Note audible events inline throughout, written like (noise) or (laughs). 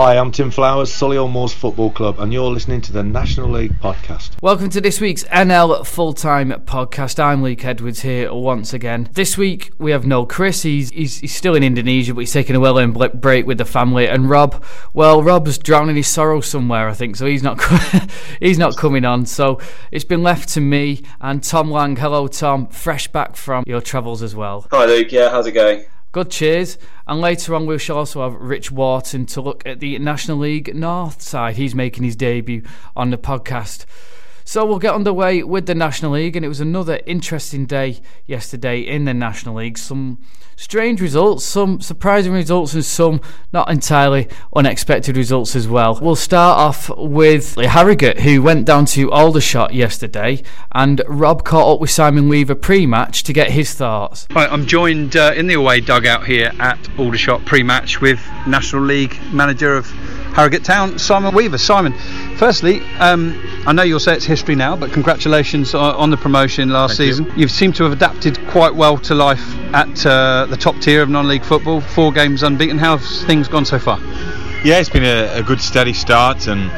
Hi, I'm Tim Flowers, Solihull Moors Football Club, and you're listening to the National League podcast. Welcome to this week's NL Full Time podcast. I'm Luke Edwards here once again. This week we have no Chris. He's, he's, he's still in Indonesia, but he's taking a well earned break with the family. And Rob, well, Rob's drowning his sorrow somewhere, I think, so he's not (laughs) he's not coming on. So it's been left to me and Tom Lang. Hello, Tom. Fresh back from your travels as well. Hi, Luke. Yeah, how's it going? Good, cheers. And later on, we shall also have Rich Wharton to look at the National League North side. He's making his debut on the podcast. So we'll get underway with the National League, and it was another interesting day yesterday in the National League. Some strange results, some surprising results, and some not entirely unexpected results as well. We'll start off with Harrogate, who went down to Aldershot yesterday, and Rob caught up with Simon Weaver pre-match to get his thoughts. Hi, I'm joined uh, in the away dugout here at Aldershot pre-match with National League manager of Harrogate Town, Simon Weaver. Simon, firstly, um, I know you'll say it's history now, but congratulations on the promotion last Thank season. You. have seemed to have adapted quite well to life at uh, the top tier of non-league football. Four games unbeaten. How have things gone so far? Yeah, it's been a, a good steady start and.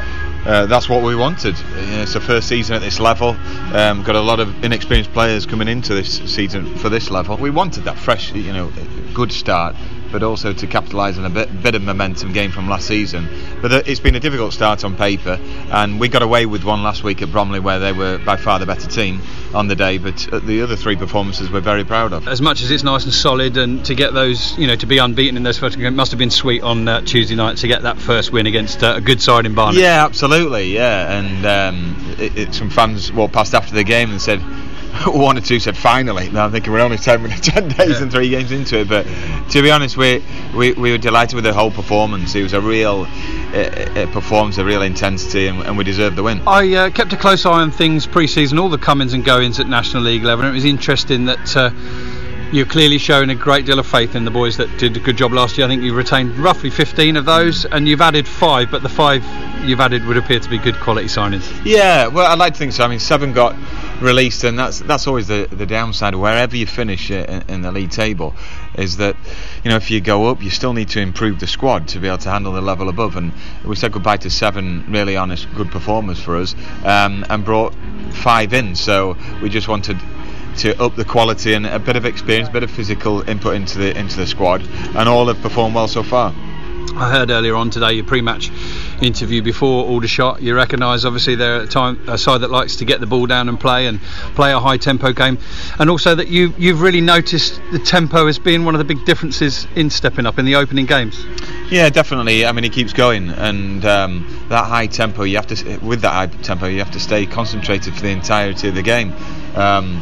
Uh, that's what we wanted. it's the first season at this level. Um, got a lot of inexperienced players coming into this season for this level. We wanted that fresh, you know, good start but also to capitalise on a bit, bit of momentum gained from last season. But it's been a difficult start on paper, and we got away with one last week at Bromley where they were by far the better team on the day. But uh, the other three performances we're very proud of. As much as it's nice and solid, and to get those, you know, to be unbeaten in those first games must have been sweet on uh, Tuesday night to get that first win against uh, a good side in Barnet. Yeah, absolutely. Yeah, and um, it, it, some fans walked past after the game and said (laughs) one or two said finally. Now I'm thinking we're only 10, minutes, (laughs) 10 days yeah. and three games into it. But to be honest, we, we, we were delighted with the whole performance. It was a real it, it performs a real intensity, and, and we deserved the win. I uh, kept a close eye on things pre-season, all the comings and goings at National League level. And it was interesting that. Uh, you're clearly showing a great deal of faith in the boys that did a good job last year. I think you retained roughly 15 of those, and you've added five, but the five you've added would appear to be good quality signings. Yeah, well, I'd like to think so. I mean, seven got released, and that's that's always the the downside. Wherever you finish in, in the league table, is that you know if you go up, you still need to improve the squad to be able to handle the level above. And we said goodbye to seven really honest, good performers for us, um, and brought five in. So we just wanted to up the quality and a bit of experience, a bit of physical input into the into the squad, and all have performed well so far. I heard earlier on today your pre-match interview before Aldershot. You recognise obviously they're a, time, a side that likes to get the ball down and play and play a high tempo game, and also that you you've really noticed the tempo as being one of the big differences in stepping up in the opening games. Yeah, definitely. I mean, it keeps going, and um, that high tempo you have to with that high tempo you have to stay concentrated for the entirety of the game. Um,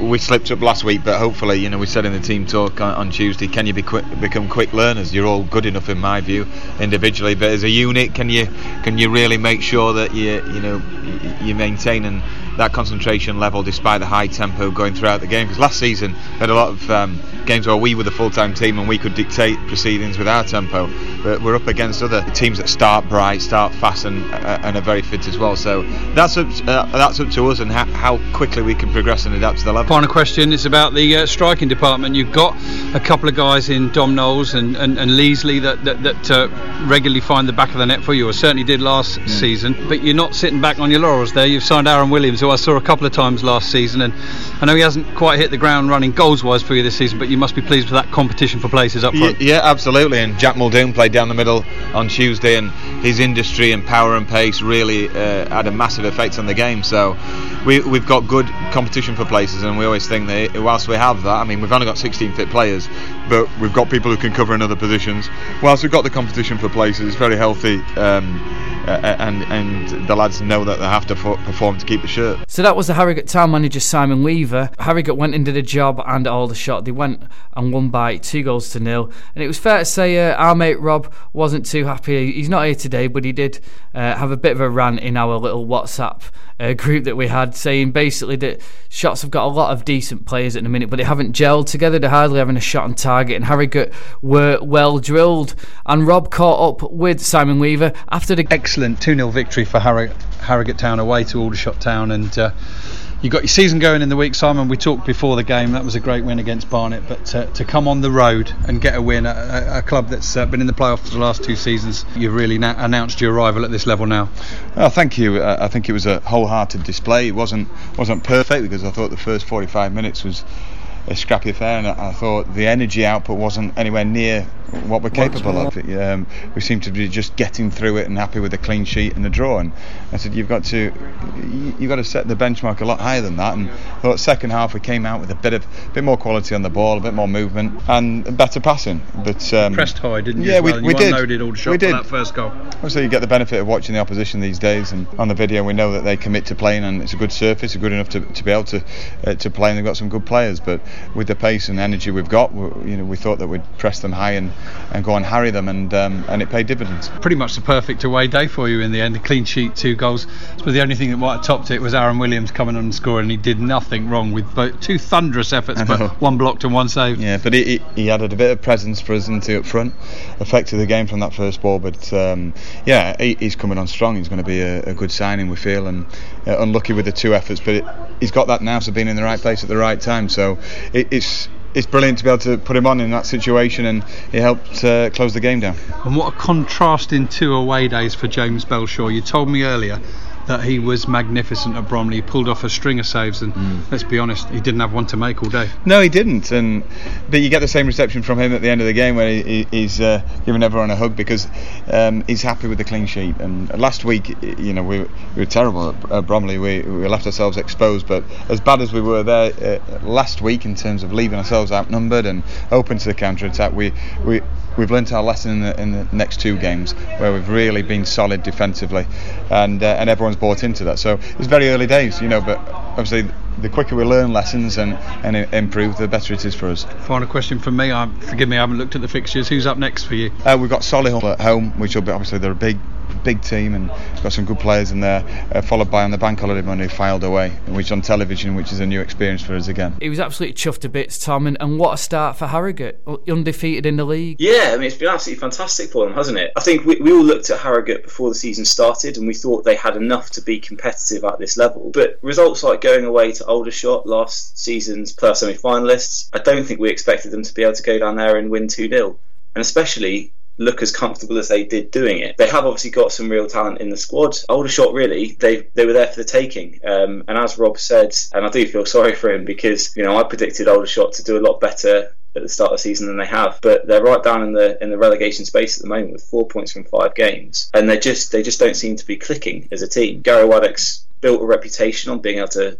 we slipped up last week, but hopefully, you know, we said in the team talk on, on Tuesday, can you be quick, become quick learners? You're all good enough, in my view, individually, but as a unit, can you can you really make sure that you you know you maintain and that concentration level despite the high tempo going throughout the game. Because last season we had a lot of um, games where we were the full-time team and we could dictate proceedings with our tempo. But we're up against other teams that start bright, start fast, and, uh, and are very fit as well. So that's up uh, that's up to us and ha- how quickly we can progress and adapt to the level. Final question is about the uh, striking department. You've got a couple of guys in Dom Knowles and, and, and Leesley that that, that uh, regularly find the back of the net for you, or certainly did last mm. season. But you're not sitting back on your laurels there. You've signed Aaron Williams who I saw a couple of times last season, and I know he hasn't quite hit the ground running goals wise for you this season, but you must be pleased with that competition for places up front. Yeah, yeah absolutely. And Jack Muldoon played down the middle on Tuesday, and his industry and power and pace really uh, had a massive effect on the game. So we, we've got good competition for places, and we always think that whilst we have that, I mean, we've only got 16 fit players, but we've got people who can cover in other positions. Whilst we've got the competition for places, it's very healthy. Um, uh, and and the lads know that they have to perform to keep the shirt. So that was the Harrogate town manager Simon Weaver. Harrogate went into the job and Aldershot. They went and won by two goals to nil. And it was fair to say uh, our mate Rob wasn't too happy. He's not here today, but he did uh, have a bit of a rant in our little WhatsApp uh, group that we had, saying basically that Shots have got a lot of decent players at the minute, but they haven't gelled together. They're hardly having a shot on target. And Harrogate were well drilled. And Rob caught up with Simon Weaver after the excellent 2 0 victory for Harrogate, Harrogate Town away to Aldershot Town. And uh, you got your season going in the week, Simon. We talked before the game. That was a great win against Barnet, but to, to come on the road and get a win at a, a club that's uh, been in the playoffs for the last two seasons, you've really na- announced your arrival at this level now. Thank you. Uh, I think it was a wholehearted display. It wasn't wasn't perfect because I thought the first 45 minutes was a scrappy affair, and I thought the energy output wasn't anywhere near what we're capable of. Um, we seem to be just getting through it and happy with a clean sheet and a draw. And I said, you've got to you've got to set the benchmark a lot higher than that. And I thought second half we came out with a bit of bit more quality on the ball, a bit more movement, and better passing. But um, pressed high, didn't you? Yeah, we, well? we did. Unloaded all the shots we did. that first goal. Obviously, you get the benefit of watching the opposition these days, and on the video we know that they commit to playing, and it's a good surface, good enough to, to be able to uh, to play, and they've got some good players. But with the pace and energy we've got, you know, we thought that we'd press them high and, and go and harry them, and um, and it paid dividends. Pretty much the perfect away day for you in the end. A clean sheet, two goals. But the only thing that might have topped it was Aaron Williams coming on and scoring. He did nothing wrong with both, two thunderous efforts, but one blocked and one saved. Yeah, but he, he added a bit of presence for us into up front, affected the game from that first ball. But um, yeah, he, he's coming on strong. He's going to be a, a good signing, we feel, and uh, unlucky with the two efforts, but it, he's got that now, so being in the right place at the right time. So it, it's it's brilliant to be able to put him on in that situation, and he helped uh, close the game down. And what a contrast in two away days for James Belshaw. You told me earlier that he was magnificent at Bromley. He pulled off a string of saves, and mm. let's be honest, he didn't have one to make all day. No, he didn't. And but you get the same reception from him at the end of the game where he, he's uh, giving everyone a hug because um, he's happy with the clean sheet. And last week, you know, we, we were terrible at, Bromley. We, we left ourselves exposed. But as bad as we were there uh, last week in terms of leaving ourselves outnumbered and open to the counter attack, we we we've learnt our lesson in the, in the next two games where we've really been solid defensively, and uh, and everyone's bought into that. So it's very early days, you know, but obviously the quicker we learn lessons and, and improve, the better it is for us. Final question from me. I, forgive me, I haven't looked at the fixtures. Who's up next for you? Uh, we've got Solihull at home, which will be obviously they're a big big team and got some good players in there. Uh, followed by on the bank holiday Monday, Fylde away, which on television, which is a new experience for us again. He was absolutely chuffed to bits, Tom, and, and what a start for Harrogate, undefeated in the league. Yeah, I mean it's been absolutely fantastic for them, hasn't it? I think we, we all looked at Harrogate before the season started, and we thought they had enough to be competitive at this level. But results like going away to Aldershot, last season's plus semi-finalists, I don't think we expected them to be able to go down there and win two 0 and especially look as comfortable as they did doing it. They have obviously got some real talent in the squad. Aldershot, really, they they were there for the taking. Um, and as Rob said, and I do feel (laughs) sorry for him because you know I predicted Aldershot to do a lot better at the start of the season than they have, but they're right down in the in the relegation space at the moment with four points from five games, and they just they just don't seem to be clicking as a team. Gary Waddock's built a reputation on being able to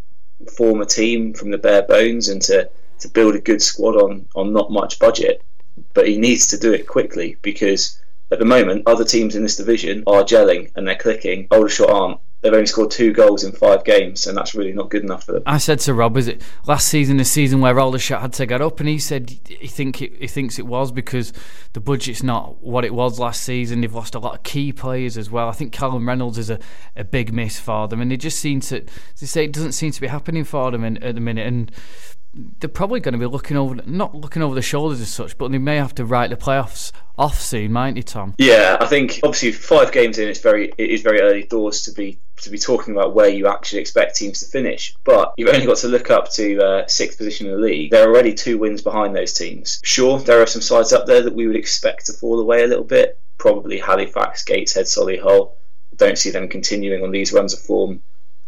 form a team from the bare bones and to to build a good squad on on not much budget but he needs to do it quickly because at the moment other teams in this division are gelling and they're clicking. Aldershot aren't. They've only scored two goals in five games, and that's really not good enough for them. I said to Rob, was it last season, the season where Aldershot had to get up, and he said he think it, he thinks it was because the budget's not what it was last season. They've lost a lot of key players as well. I think Callum Reynolds is a, a big miss for them, and they just seem to they say it doesn't seem to be happening for them in, at the minute, and they're probably going to be looking over, not looking over the shoulders as such, but they may have to write the playoffs off soon, mightn't you, Tom? Yeah, I think obviously five games in, it's very it is very early doors to be to be talking about where you actually expect teams to finish. But you've only got to look up to uh, sixth position in the league. They're already two wins behind those teams. Sure, there are some sides up there that we would expect to fall away a little bit. Probably Halifax, Gateshead, Solihull. Don't see them continuing on these runs of form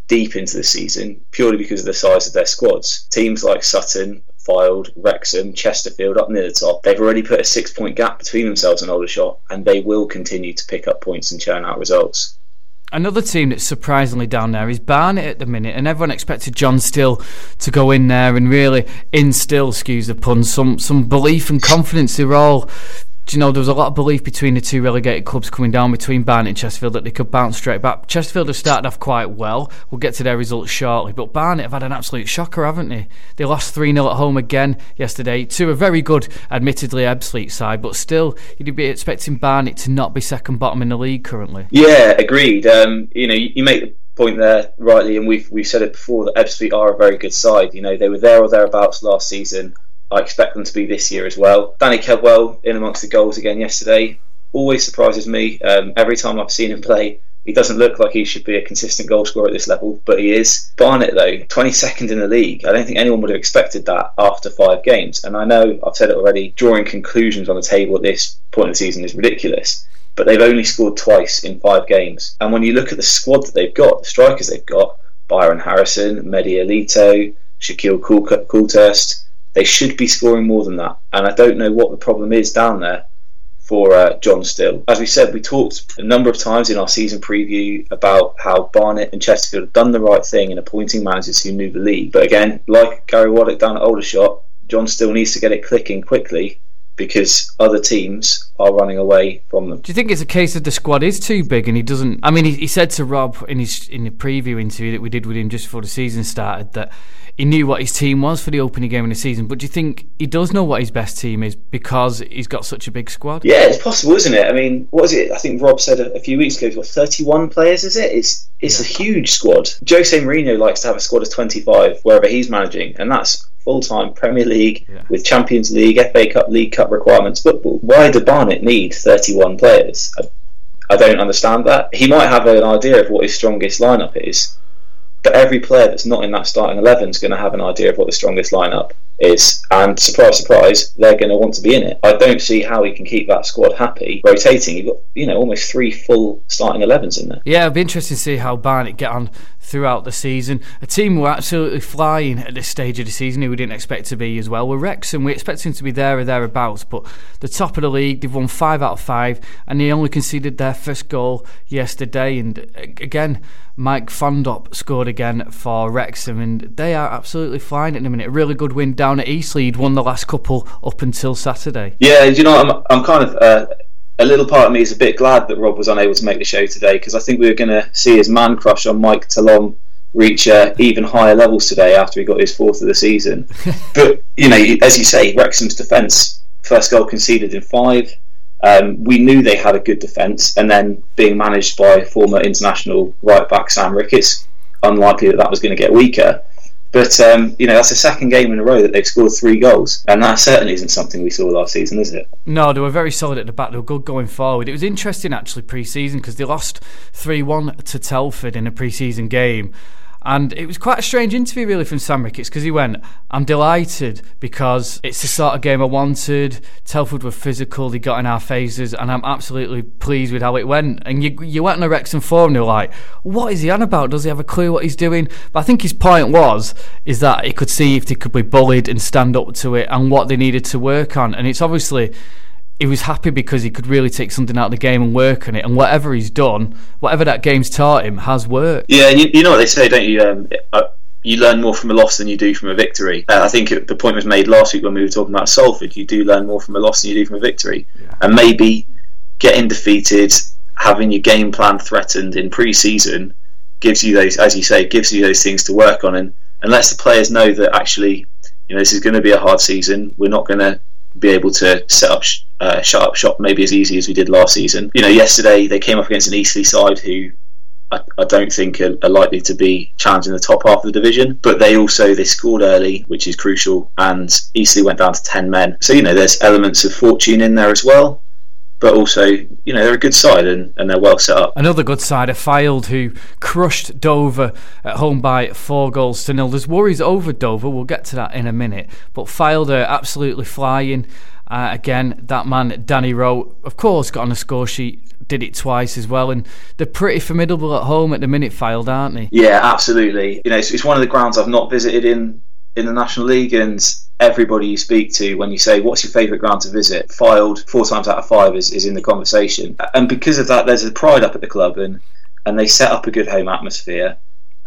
deep into the season purely because of the size of their squads. Teams like Sutton, Fylde, Wrexham, Chesterfield up near the top, they've already put a six point gap between themselves and Aldershot, and they will continue to pick up points and churn out results. Another team that's surprisingly down there is Barnet at the minute, and everyone expected John Still to go in there and really instill, excuse the pun, some some belief and confidence. They're all you know, there was a lot of belief between the two relegated clubs coming down between Barnet and Chesterfield that they could bounce straight back. Chesterfield have started off quite well. We'll get to their results shortly. But Barnet have had an absolute shocker, haven't they? They lost 3 0 at home again yesterday to a very good, admittedly, Ebbsfleet side, but still, you'd be expecting Barnet to not be second bottom in the league currently. Yeah, agreed. Um, you know, you make the point there rightly, and we've, we've said it before that Ebbsfleet are a very good side. You know, they were there or thereabouts last season I expect them to be this year as well. Danny Kedwell in amongst the goals again yesterday always surprises me. Um, every time I've seen him play, He doesn't look like he should be a consistent goal scorer at this level, but he is. Barnet, though, 22nd in the league. I don't think anyone would have expected that after five games. And I know I've said it already, drawing conclusions on the table at this point in the season is ridiculous. But they've only scored twice in five games. And when you look at the squad that they've got, the strikers they've got, Byron Harrison, Medy Elito, Shaquile Coulthirst, they should be scoring more than that. And I don't know what the problem is down there for uh, John Still. As we said, we talked a number of times in our season preview about how Barnet and Chesterfield have done the right thing in appointing managers who knew the league. But again, like Gary Waddock down at Aldershot, John Still needs to get it clicking quickly because other teams are running away from them. Do you think it's a case of the squad is too big and he doesn't? I mean, he, he said to Rob in his in the preview interview that we did with him just before the season started that he knew what his team was for the opening game of the season. But do you think he does know what his best team is because he's got such a big squad? Yeah, it's possible, isn't it? I mean, what is it? I think Rob said a, a few weeks ago he's got 31 players, is it? It's it's yeah. a huge squad. Jose Mourinho likes to have a squad of 25 wherever he's managing, and that's full time Premier League yeah. with Champions League, FA Cup, League Cup requirements football. Why do Barnet need 31 players? I, I don't understand that. He might have an idea of what his strongest lineup is, but every player that's not in that starting 11 is going to have an idea of what the strongest lineup is. And surprise, surprise, they're going to want to be in it. I don't see how he can keep that squad happy rotating. You've got, you know, almost three full starting 11s in there. Yeah, it'll be interesting to see how Barnet get on throughout the season. A team who are absolutely flying at this stage of the season, who we didn't expect to be as well, were Wrexham. We expect them to be there or thereabouts, but the top of the league, they've won five out of five, and they only conceded their first goal yesterday. And again, Mike Fondop scored again for Wrexham, and they are absolutely flying at the minute. A really good win down at Eastleigh. He'd won the last couple up until Saturday. Yeah, you know, I'm, I'm kind of. Uh, a little part of me is a bit glad that Rob was unable to make the show today because I think we were going to see his man crush on Mike Talon reach uh, even higher levels today after he got his fourth of the season. (laughs) but you know, as you say, Wrexham's defence first goal conceded in five. Um, we knew they had a good defence, and then being managed by former international right back Sam Ricketts, unlikely that that was going to get weaker. But um, you know that's the second game in a row that they've scored three goals, and that certainly isn't something we saw last season, is it? No, they were very solid at the back. They were good going forward. It was interesting actually pre-season because they lost three-one to Telford in a pre-season game, and it was quite a strange interview, really, from Sam Ricketts because he went, I'm delighted because it's the sort of game I wanted. Telford were physical, they got in our faces, and I'm absolutely pleased with how it went. And you, you went on a Wrexham forum, and you're like, what is he on about? Does he have a clue what he's doing? But I think his point was, is that he could see if they could be bullied and stand up to it and what they needed to work on. And it's obviously he was happy because he could really take something out of the game and work on it. And whatever he's done, whatever that game's taught him, has worked. Yeah, you, you know what they say, don't you? Um, uh, you learn more from a loss than you do from a victory. Uh, I think the point was made last week when we were talking about Salford. You do learn more from a loss than you do from a victory. Yeah. And maybe getting defeated, having your game plan threatened in pre-season, gives you those, as you say, gives you those things to work on, and, and lets the players know that actually, you know, this is going to be a hard season. We're not going to be able to set up uh, shut up shop maybe as easy as we did last season. You know, yesterday they came up against an Eastleigh side who I, I don't think are, are, likely to be challenging the top half of the division, but they also they scored early, which is crucial, and Eastleigh went down to ten men. So you know, there's elements of fortune in there as well but also, you know, they're a good side and, and they're well set up. Another good side, a Fylde who crushed Dover at home by four goals to nil. There's worries over Dover, we'll get to that in a minute, but Fylde are absolutely flying. Uh, again, that man, Danny Rowe, of course, got on the score sheet, did it twice as well, and they're pretty formidable at home at the minute, Fylde, aren't they? Yeah, absolutely. You know, it's, it's one of the grounds I've not visited in in the National League, and everybody you speak to, when you say, What's your favourite ground to visit? Fylde four times out of five, is, is in the conversation. And because of that, there's a pride up at the club, and, and they set up a good home atmosphere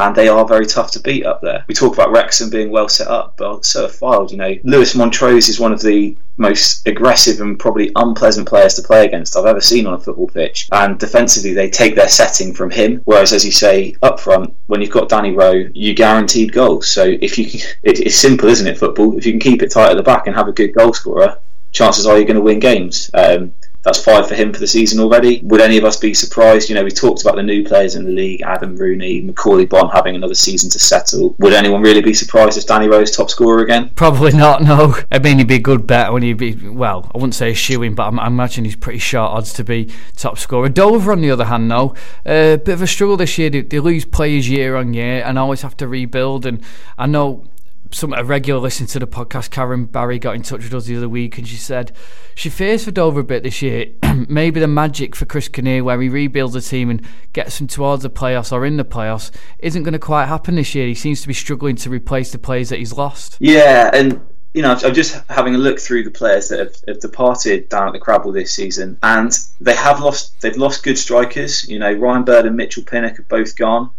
and they are very tough to beat up there. We talk about Wrexham being well set up, but so are Fylde. You know, Lewis Montrose is one of the most aggressive and probably unpleasant players to play against I've ever seen on a football pitch. And defensively, they take their setting from him. Whereas, as you say, up front, when you've got Danny Rowe, you guaranteed goals. So if you, (laughs) it, it's simple, isn't it? Football. If you can keep it tight at the back and have a good goal scorer, chances are you're going to win games. Um, That's five for him for the season already. Would any of us be surprised? You know, we talked about the new players in the league, Adam Rooney, Macauley Bonne having another season to settle. Would anyone really be surprised if Danny Rowe's top scorer again? Probably not, no. I mean, he'd be a good bet when he'd be, well, I wouldn't say a shoe in, but I, I imagine he's pretty short odds to be top scorer. Dover, on the other hand, though, a uh, bit of a struggle this year. They, they lose players year on year and always have to rebuild. And I know some a regular listener to the podcast, Karen Barry, got in touch with us the other week, and she said she fears for Dover a bit this year. (clears throat) Maybe the magic for Chris Kinnear, where he rebuilds a team and gets them towards the playoffs or in the playoffs, isn't going to quite happen this year. He seems to be struggling to replace the players that he's lost. Yeah, and you know, I'm just having a look through the players that have, have, departed down at the Crabble this season, and they have lost. They've lost good strikers. You know, Ryan Bird and Mitchell Pinnock have both gone.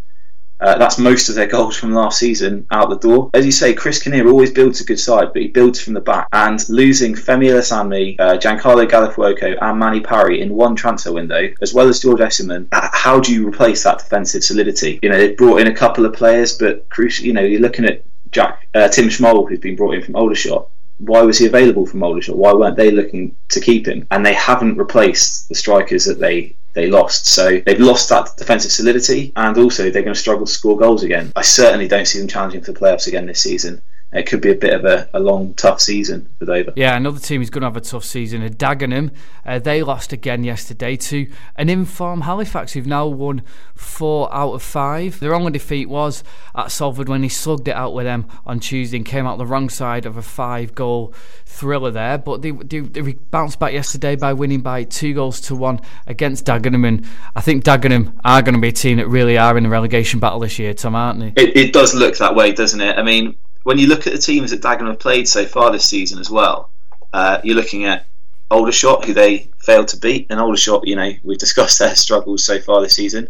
Uh, that's most of their goals from last season out the door. As you say, Chris Kinnear always builds a good side, but he builds from the back. And losing Femi Ilesanmi, uh, Giancarlo Gallifuoco, and Manny Parry in one transfer window, as well as George Esserman, uh, how do you replace that defensive solidity? You know, they brought in a couple of players, but crucial. You know, you're looking at Jack uh, Tim Schmoll, who's been brought in from Aldershot. Why was he available from Aldershot? Why weren't they looking to keep him? And they haven't replaced the strikers that they they lost. So they've lost that defensive solidity, and also they're going to struggle to score goals again. I certainly don't see them challenging for the playoffs again this season it could be a bit of a, a, long, tough season for Dover. Yeah, another team is going to have a tough season. At Dagenham, uh, they lost again yesterday to an informed Halifax, who've now won four out of five. Their only defeat was at Salford when he slugged it out with them on Tuesday and came out the wrong side of a five-goal thriller there. But they, they, they bounced back yesterday by winning by two goals to one against Dagenham, and I think Dagenham are going to be a team that really are in the relegation battle this year, Tom, aren't they? It, it does look that way, doesn't it? I mean when you look at the teams that Dagenham have played so far this season as well, uh, you're looking at Aldershot, who they failed to beat, and Aldershot, you know, we've discussed (laughs) their struggles so far this season.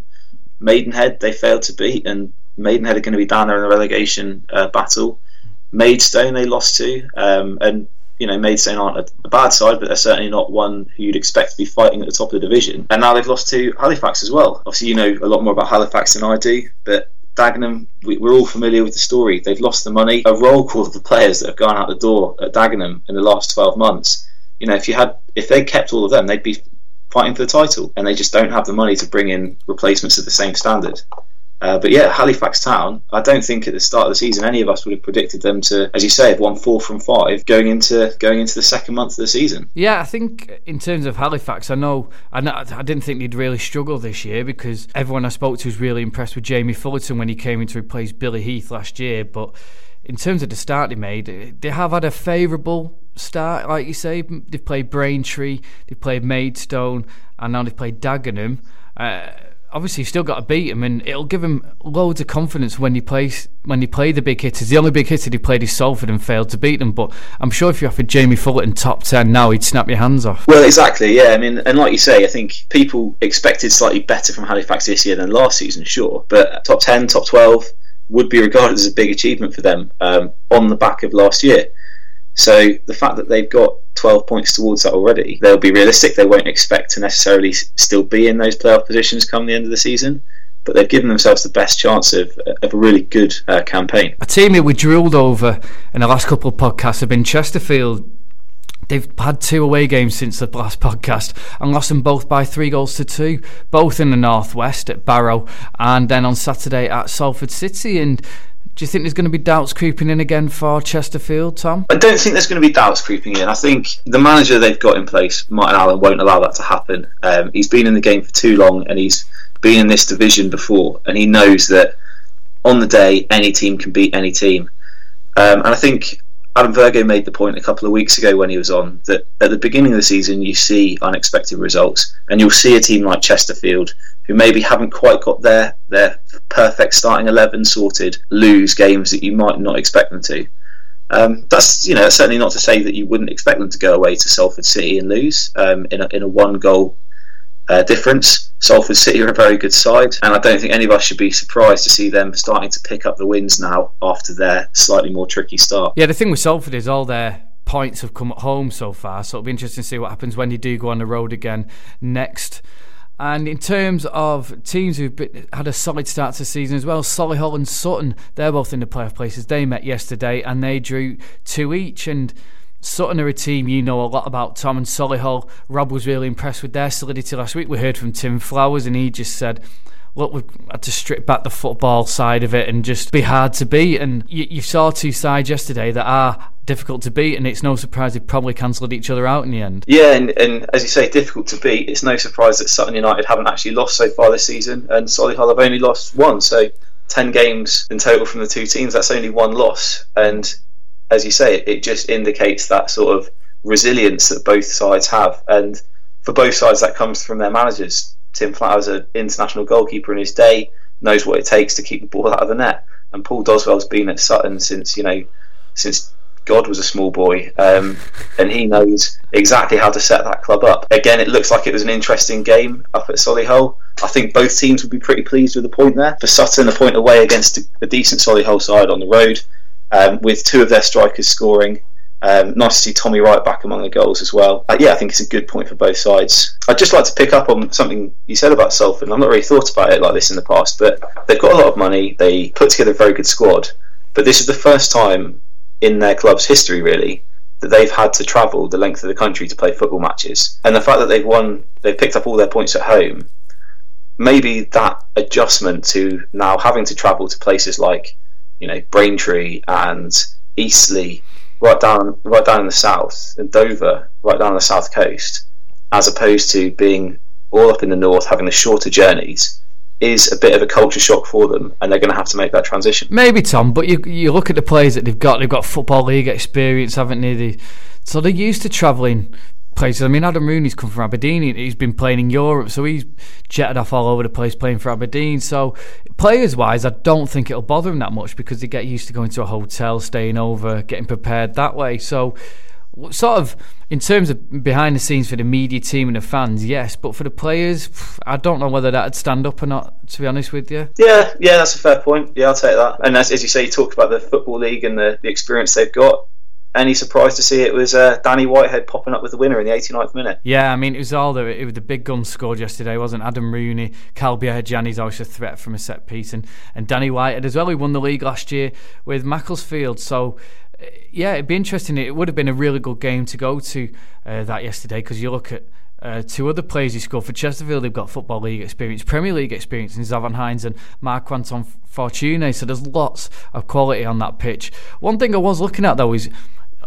Maidenhead, they failed to beat, and Maidenhead are going to be down there in the relegation uh, battle. Maidstone, they lost to, um, and you know, Maidstone aren't a, a, bad side, but they're certainly not one who you'd expect to be fighting at the top of the division. And now they've lost to Halifax as well. Obviously, you know a lot more about Halifax than I do, but Dagenham, we, are all familiar with the story. They've lost the money. A roll call of the players that have gone out the door at Dagenham in the last 12 months. You know, if you had, if they kept all of them, they'd be fighting for the title, and they just don't have the money to bring in replacements of the same standard. Uh, but yeah, Halifax Town, I don't think at the start of the season any of us would have predicted them to, as you say, have won four from five going into going into the second month of the season. Yeah, I think in terms of Halifax, I know I, I didn't think they'd really struggle this year because everyone I spoke to was really impressed with Jamie Fullarton when he came in to replace Billy Heath last year. But in terms of the start they made, they have had a favourable start, like you say. They've played Braintree, they've played Maidstone, and now they've played Dagenham. Uh, obviously you've still got to beat him, and it'll give him loads of confidence when he plays when he play the big hitters. The only big hitter he played is Salford and failed to beat them. But I'm sure if you offered Jamie Fullarton top ten now, he'd snap your hands off. Well, exactly, yeah. I mean, and like you say, I think people expected slightly better from Halifax this year than last season, sure. But top ten, top twelve would be regarded as a big achievement for them um, on the back of last year. So the fact that they've got 12 points towards that already, they'll be realistic. They won't expect to necessarily still be in those playoff positions come the end of the season. But they've given themselves the best chance of, of a really good uh, campaign. A team that we drilled over in the last couple of podcasts have been Chesterfield. They've had two away games since the last (laughs) podcast and lost them both by three goals to two, both in the northwest at Barrow and then on Saturday at Salford City. And do you think there's going to be doubts creeping in again for Chesterfield, Tom? I don't think there's going to be doubts creeping in. I think the manager they've got in place, Martin Allen, won't allow that to happen. Um, he's been in the game for too long and he's been in this division before, and he knows that on the day any team can beat any team. Um, and I think Adam Virgo made the point a couple of weeks ago when he was on that at the beginning of the season you see unexpected results, and you'll see a team like Chesterfield who maybe haven't quite got their their perfect starting eleven sorted lose games that you might not expect them to. Um, that's you know certainly not to say that you wouldn't expect them to go away to Salford City and lose um, in a in a one goal uh, difference. Salford City are a very good side, and I don't think any of us should be surprised to see them starting to pick up the wins now after their slightly more tricky start. Yeah, the thing with Salford is all their points have come at home so far, so it'll be interesting to see what happens when you do go on the road again next and in terms of teams who've been, had a solid start to the season as well, Solihull and Sutton, they're both in the playoff places. They met yesterday and they drew two each. And Sutton are a team you know a lot about, Tom, and Solihull. Rob was really impressed with their solidity last week. We heard from Tim Flowers, and he just said, look, we've had to strip back the football side of it and just be hard to beat. And you, you saw two sides yesterday that are difficult to beat, and it's no surprise they probably cancelled each other out in the end. Yeah, and, and, as you say, difficult to beat. It's no surprise that Sutton United haven't actually lost so far this season, and Solihull have only lost one. So, 10 games in total from the two teams, that's only one loss. And as you say, it just indicates that sort of resilience that both sides have. And for both sides, that comes from their managers. Tim Flowers, an international goalkeeper in his day, knows what it takes to keep the ball out of the net. And Paul Doswell's been at Sutton since you know since God was a small boy, um, and he knows exactly how to set that club up. Again, it looks like it was an interesting game up at Solihull. I think both teams would be pretty pleased with the point there. For Sutton, a point away against a, decent Solihull side on the road, um, with two of their strikers scoring. Um, nice to see Tommy Wright back among the goals as well. Uh, yeah, I think it's a good point for both sides. I'd just like to pick up on something you said about Salford. I've not really thought about it like this in the past, but they've got a lot of money. They put together a very good squad. But this is the first time in their club's history, really, that they've had to travel the length of the country to play football matches. And the fact that they've won, they've picked up all their points at home, maybe that adjustment to now having to travel to places like, you know, Braintree and Eastleigh right down right down in the south, in Dover, right down on the south coast, as opposed to being all up in the north, having the shorter journeys, is a bit of a culture shock for them, and they're going to have to make that transition. Maybe Tom, but you you look at the players that they've got. They've got football league experience, haven't they? they so they're used to travelling places. I mean, Adam Rooney's come from Aberdeen. He's been playing in Europe, so he's jetted off all over the place playing for Aberdeen. So, players wise, I don't think it'll bother him that much because they get used to going to a hotel, staying over, getting prepared that way. So, sort of in terms of behind the scenes for the media team and the fans, yes, but for the players, I don't know whether that'd stand up or not. To be honest with you, yeah, yeah, that's a fair point. Yeah, I'll take that. And as, as you say, you talked about the football league and the, the experience they've got any surprise to see it was uh, Danny Whitehead popping up with the winner in the 89th minute. Yeah, I mean it was all the it was the big guns scored yesterday, wasn't Adam Rooney, Carl Piergianni's always a threat from a set piece, and and Danny Whitehead as well. He won the league last year with Macclesfield, so. Uh, yeah, it'd be interesting. It would have been a really good game to go to uh, that yesterday because you look at uh, two other players who scored for Chesterfield. They've got Football League experience, Premier League experience in Zavon Hines and Mark Anton Fortune. So there's lots of quality on that pitch. One thing I was looking at though is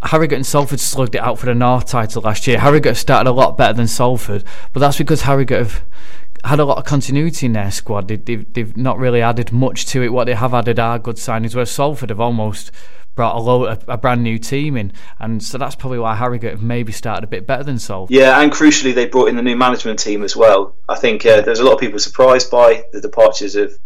Harrogate and Salford slugged it out for the North title last year. Harrogate started a lot better than Salford, but that's because Harrogate have had a lot of continuity in their squad. They, they've, they've not really added much to it. What they have added are good signings, whereas Salford have almost brought a, low, a, a, brand new team in, and so that's probably why Harrogate have maybe started a bit better than Salford. Yeah, and crucially, they brought in the new management team as well. I think uh, there's a lot of people surprised by the departures of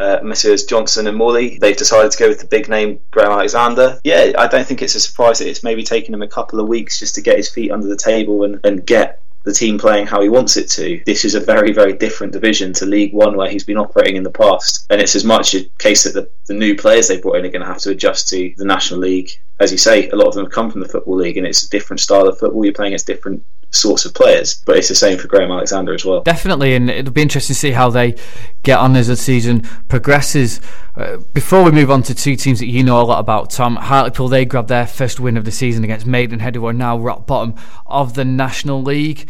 uh, Messrs Johnson and Morley. They've decided to go with the big name Graham Alexander. Yeah, I don't think it's a surprise that it's maybe taken him a couple of weeks just to get his feet under the table and, and get the team playing how he wants it to. This is a very, very different division to League One where he's been operating in the past. And it's as much a case that the, the new players they brought in are going to have to adjust to the National League. As you say, a lot of them have come from the Football League and it's a different style of football. You're playing against different sorts of players. But it's the same for Graham Alexander as well. Definitely, and it'll be interesting to see how they get on as the season progresses. Uh, before we move on to two teams that you know a lot about, Tom, Hartlepool, they grabbed their first win of the season against Maidenhead, who are now rock bottom of the National League.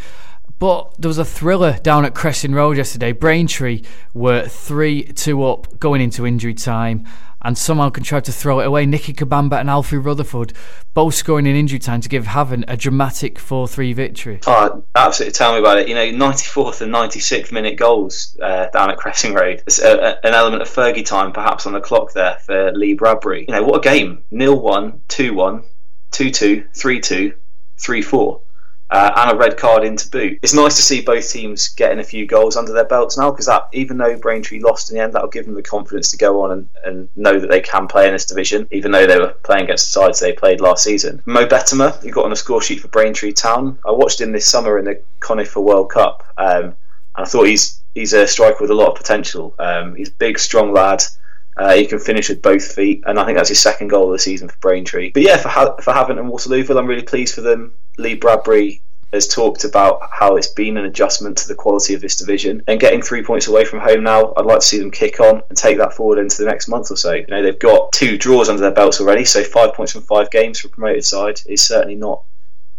But there was a thriller down at Cressing Road yesterday. Braintree were 3 2 up going into injury time and somehow contrived to throw it away. Nicky Kabamba and Alfie Rutherford both scoring in injury time to give Havant a dramatic 4 3 victory. Oh, absolutely. Tell me about it. You know, 94th and 96th minute goals uh, down at Cressing Road. It's a, a, an element of Fergie time perhaps on the clock there for Lee Bradbury. You know, what a game. Nil 1, 2 1, 2 2, 3 2, 3 4 uh, and a red card in to boot. It's nice to see both teams getting a few goals under their belts now because that, even though Braintree lost in the end, that'll give them the confidence to go on and, and know that they can play in this division, even though they were playing against the sides they played last season. Mo Bettamer, who got on the score sheet for Braintree Town, I watched him this summer in the CONIFA World Cup, um, and I thought he's he's a striker with a lot of potential. Um, he's a big, strong lad. Uh, he can finish with both feet, and I think that's his second goal of the season for Braintree. But yeah, for ha- for Havant and Waterlooville, I'm really pleased for them. Lee Bradbury has talked about how it's been an adjustment to the quality of this division. And getting three points away from home now, I'd like to see them kick on and take that forward into the next month or so. You know, they've got two draws under their belts already, so five points from five games for a promoted side is certainly not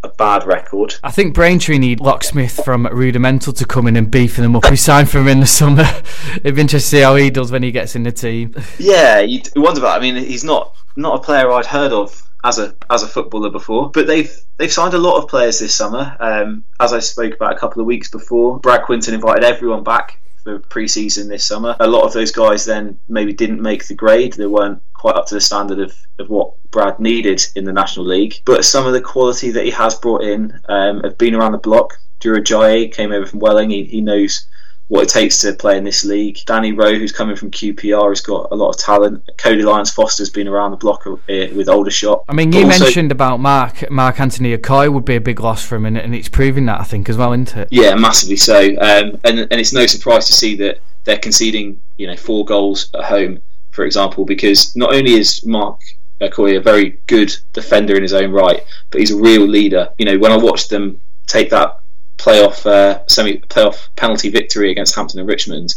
a bad record. I think Braintree need locksmith from Rudimental to come in and beef them up. We signed for him in the summer. (laughs) It'd be interesting to see how he does when he gets in the team. Yeah, you wonder about. I mean, he's not not a player I'd heard of as a as a footballer before. But they've they've signed a lot of players this summer. Um, as I spoke about a couple of weeks before, Brad Quinton invited everyone back for pre-season this summer. A lot of those guys then maybe didn't make the grade. They weren't quite up to the standard of, of what Brad needed in the National League. But some of the quality that he has brought in um, have been around the block. Ajayi came over from Welling. He, he knows what it takes to play in this league. Danny Rowe, who's coming from QPR, has got a lot of talent. Cody Lyons Foster's been around the block with Aldershot. I mean, you also, mentioned about Mark Mark Anthony Okoye would be a big loss for him, and, and it's proving that I think as well, isn't it? Yeah, massively so. Um, and and it's no surprise to see that they're conceding, you know, four goals at home, for example, because not only is Mark Okoye a very good defender in his own right, but he's a real leader. You know, when I watched them take that playoff uh, semi playoff penalty victory against Hampton and Richmond.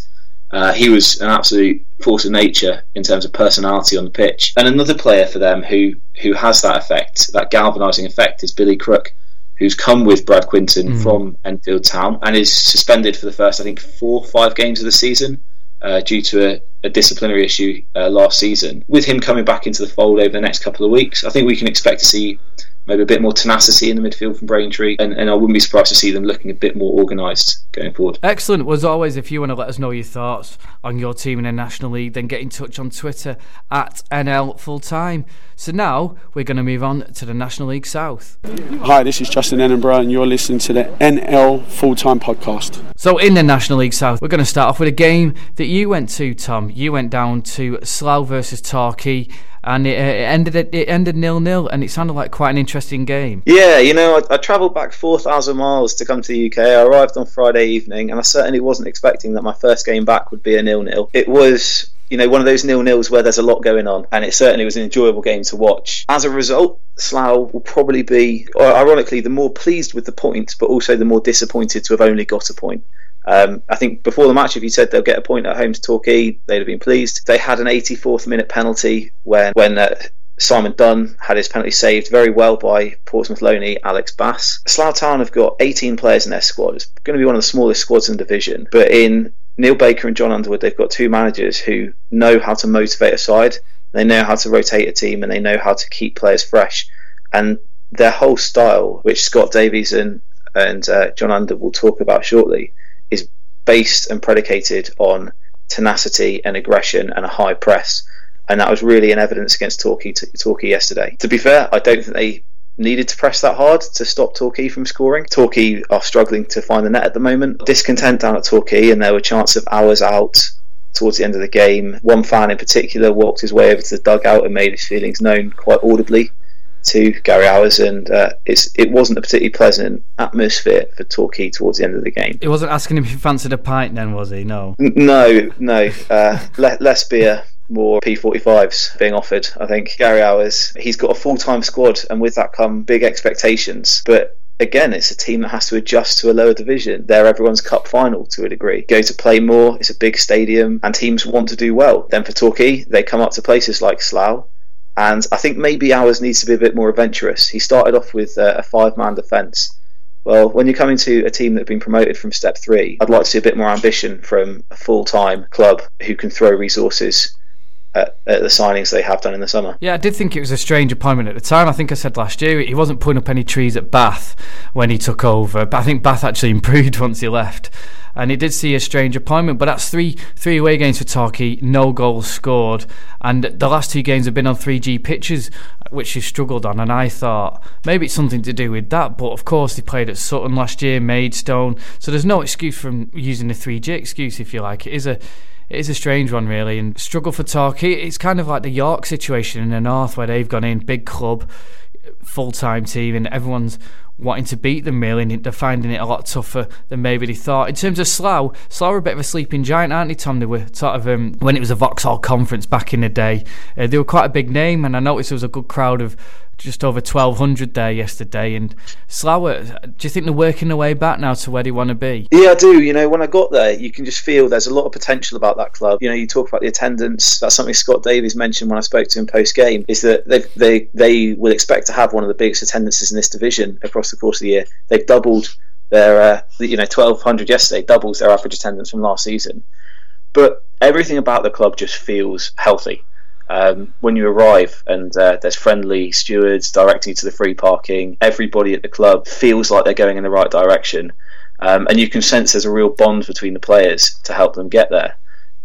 Uh, he was an absolute force of nature in terms of personality on the pitch. And another player for them who who has that effect, that galvanising effect, is Billy Crook, who's come with Brad Quinton mm. from Enfield Town and is suspended for the first, I think, four or five games of the season. Uh, due to a, a disciplinary issue uh, last season. With him coming back into the fold over the next couple of weeks, I think we can expect to see maybe a bit more tenacity in the midfield from Braintree, and, and I wouldn't be surprised to see them looking a bit more organised going forward. Excellent. Well, As always, if you want to let us know your thoughts on your team in the National League, then get in touch on Twitter at NL Full Time. So now we're going to move on to the National League South. Hi, this is Justin Edinburgh, and you're listening to the NL Full Time Podcast. So in the National League South, we're going to start off with a game that you went to, Tom. You went down to Slough versus Torquay and it, uh, it ended it ended nil nil, and it sounded like quite an interesting game. Yeah, you know, I, I travelled back four thousand miles to come to the UK. I arrived on Friday evening, and I certainly wasn't expecting that my first game back would be a nil nil. It was you know, one of those nil nils where there's a lot going on, and it certainly was an enjoyable game to watch. As a result, Slough will probably be, ironically, the more pleased with the points, but also the more disappointed to have only got a point. Um, I think before the match, if you said they'll get a point at home to Torquay, they'd have been pleased. They had an 84th minute penalty when when uh, Simon Dunn had his penalty saved very well by Portsmouth Loney Alex Bass. Slough Town have got 18 players in their squad. It's going to be one of the smallest squads in the division, but in Neil Baker and John Underwood, they've got two managers who know how to motivate a side. They know how to rotate a team, and they know how to keep players fresh. And their whole style, which Scott Davies and and uh, John Underwood will talk about shortly, based and predicated on tenacity and aggression and a high press. And that was really in evidence against Torquay, Torquay yesterday. To be fair, I don't think they needed to press that hard to stop Torquay from scoring. Torquay are struggling to find the net at the moment. Discontent down at Torquay, and there were chances of hours out towards the end of the game. One fan in particular walked his way over to the dugout and made his feelings known quite audibly to Gary Owers, and uh, it wasn't a particularly pleasant atmosphere for Torquay towards the end of the game. He wasn't asking him if he fancied a pint, then, was he? No. N- no, no. Uh, (laughs) le- less beer, more P45s being offered. I think Gary Owers, he's got a full time squad, and with that come big expectations. But again, it's a team that has to adjust to a lower division. They're everyone's cup final to a degree. Go to Plainmoor, it's a big stadium, and teams want to do well. Then for Torquay, they come up to places like Slough and I think maybe Owers needs to be a bit more adventurous. He started off with uh, a five man defence. Well, when you're coming to a team that have been promoted from step three, I'd like to see a bit more ambition from a full time club who can throw resources at, at, the signings they have done in the summer. Yeah, I did think it was a strange appointment at the time. I think I said last year he wasn't putting up any trees at Bath when he took over, but I think Bath actually (laughs) improved once he left and he did see a strange appointment. But that's three three away games for Torquay, no goals scored, and the last two games have been on 3G pitches, which he struggled on. And I thought maybe it's something to do with that, but of course they played at Sutton last year, Maidstone, so there's no excuse from using the 3G excuse if you like. It is a it is a strange one, really, and struggle for Torquay. It's kind of like the York situation in the north, where they've gone in big club, full time team, and everyone's wanting to beat them really, and they're finding it a lot tougher than maybe they thought. In terms of Slough, Slough are a bit of a sleeping giant, aren't they, Tom? They were sort of um, when it was a Vauxhall conference back in the day. Uh, they were quite a big name, and I noticed there was a good crowd of just over 1200 there yesterday. And Slough, do you think they're working their way back now to where they want to be? Yeah, I do. You know, when I got there, you can just feel there's a lot of potential about that club. You know, you talk about the attendance. That's something Scott Davies mentioned when I spoke to him post game. Is that they they they will expect to have one of the biggest attendances in this division across the course of the year. They've doubled their uh, you know 1200 yesterday, doubles their average attendance from last season. But everything about the club just feels healthy. Um, when you arrive and uh, there's friendly stewards directing you to the free parking, everybody at the club feels like they're going in the right direction, um, and you can sense there's a real bond between the players to help them get there.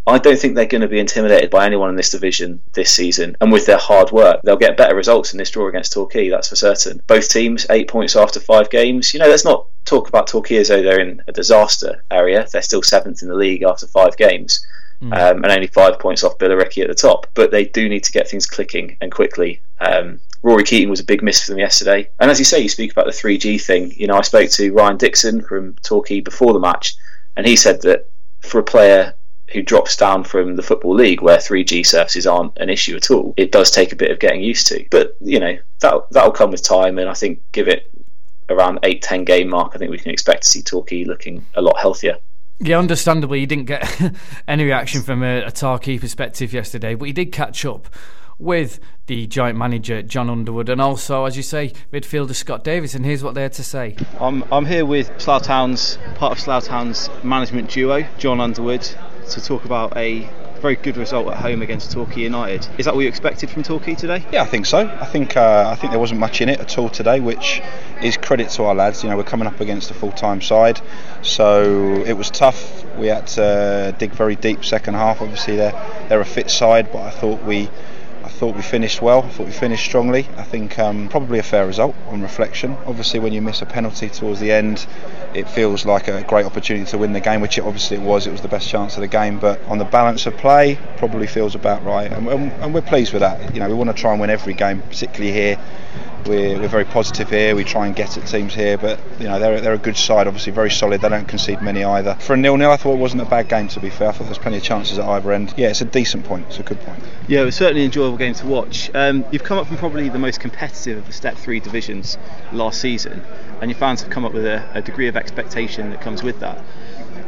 I don't think they're going to be intimidated by anyone in this division this season, and with their hard work, they'll get better results in this draw against Torquay. That's for certain. Both teams eight points after five games. You know, let's not talk about Torquay as though they're in a disaster area. They're still seventh in the league after five games mm. um, and only five points off Billericay at the top. But they do need to get things clicking and quickly. Um, Rory Keating was a big miss for them yesterday. And as you say, you speak about the 3G thing. You know, I spoke to Ryan Dixon from Torquay before the match, and he said that for a player who drops down from the Football League where 3G services aren't an issue at all, it does take a bit of getting used to. But, you know, that, that'll come with time, and I think give it around 8 10 game mark, I think we can expect to see Torquay looking a lot healthier. Yeah, understandably, he didn't get (laughs) any reaction from a, a perspective yesterday, but he did catch up with the joint manager John Underwood and also, as you say, midfielder Scott Davies. And here's what they had to say. I'm, I'm here with Slough Town's part of Slough Town's management duo, John Underwood, to talk about a very good result at home against Torquay United. Is that what you expected from Torquay today? Yeah, I think so. I think uh, I think there wasn't much in it at all today, which is credit to our lads. You know, we're coming up against a full-time side, so it was tough. We had to dig very deep second half. Obviously, they're they're a fit side, but I thought we thought we finished well. I thought we finished strongly. I think um, probably a fair result on reflection. Obviously, when you miss a penalty towards the end, it feels like a great opportunity to win the game, which it obviously it was. It was the best chance of the game. But on the balance of play, probably feels about right, and, and we're pleased with that. You know, we want to try and win every game, particularly here we're, we're very positive here. We try and get at teams here, but you know they're they're a good side. Obviously, very solid. They don't concede many either. For a nil-nil, I thought it wasn't a bad game. To be fair, I thought there was plenty of chances at either end. Yeah, it's a decent point. It's a good point. Yeah, it was certainly an enjoyable game to watch. Um, you've come up from probably the most competitive of the Step Three divisions last season, and your fans have come up with a, a degree of expectation that comes with that.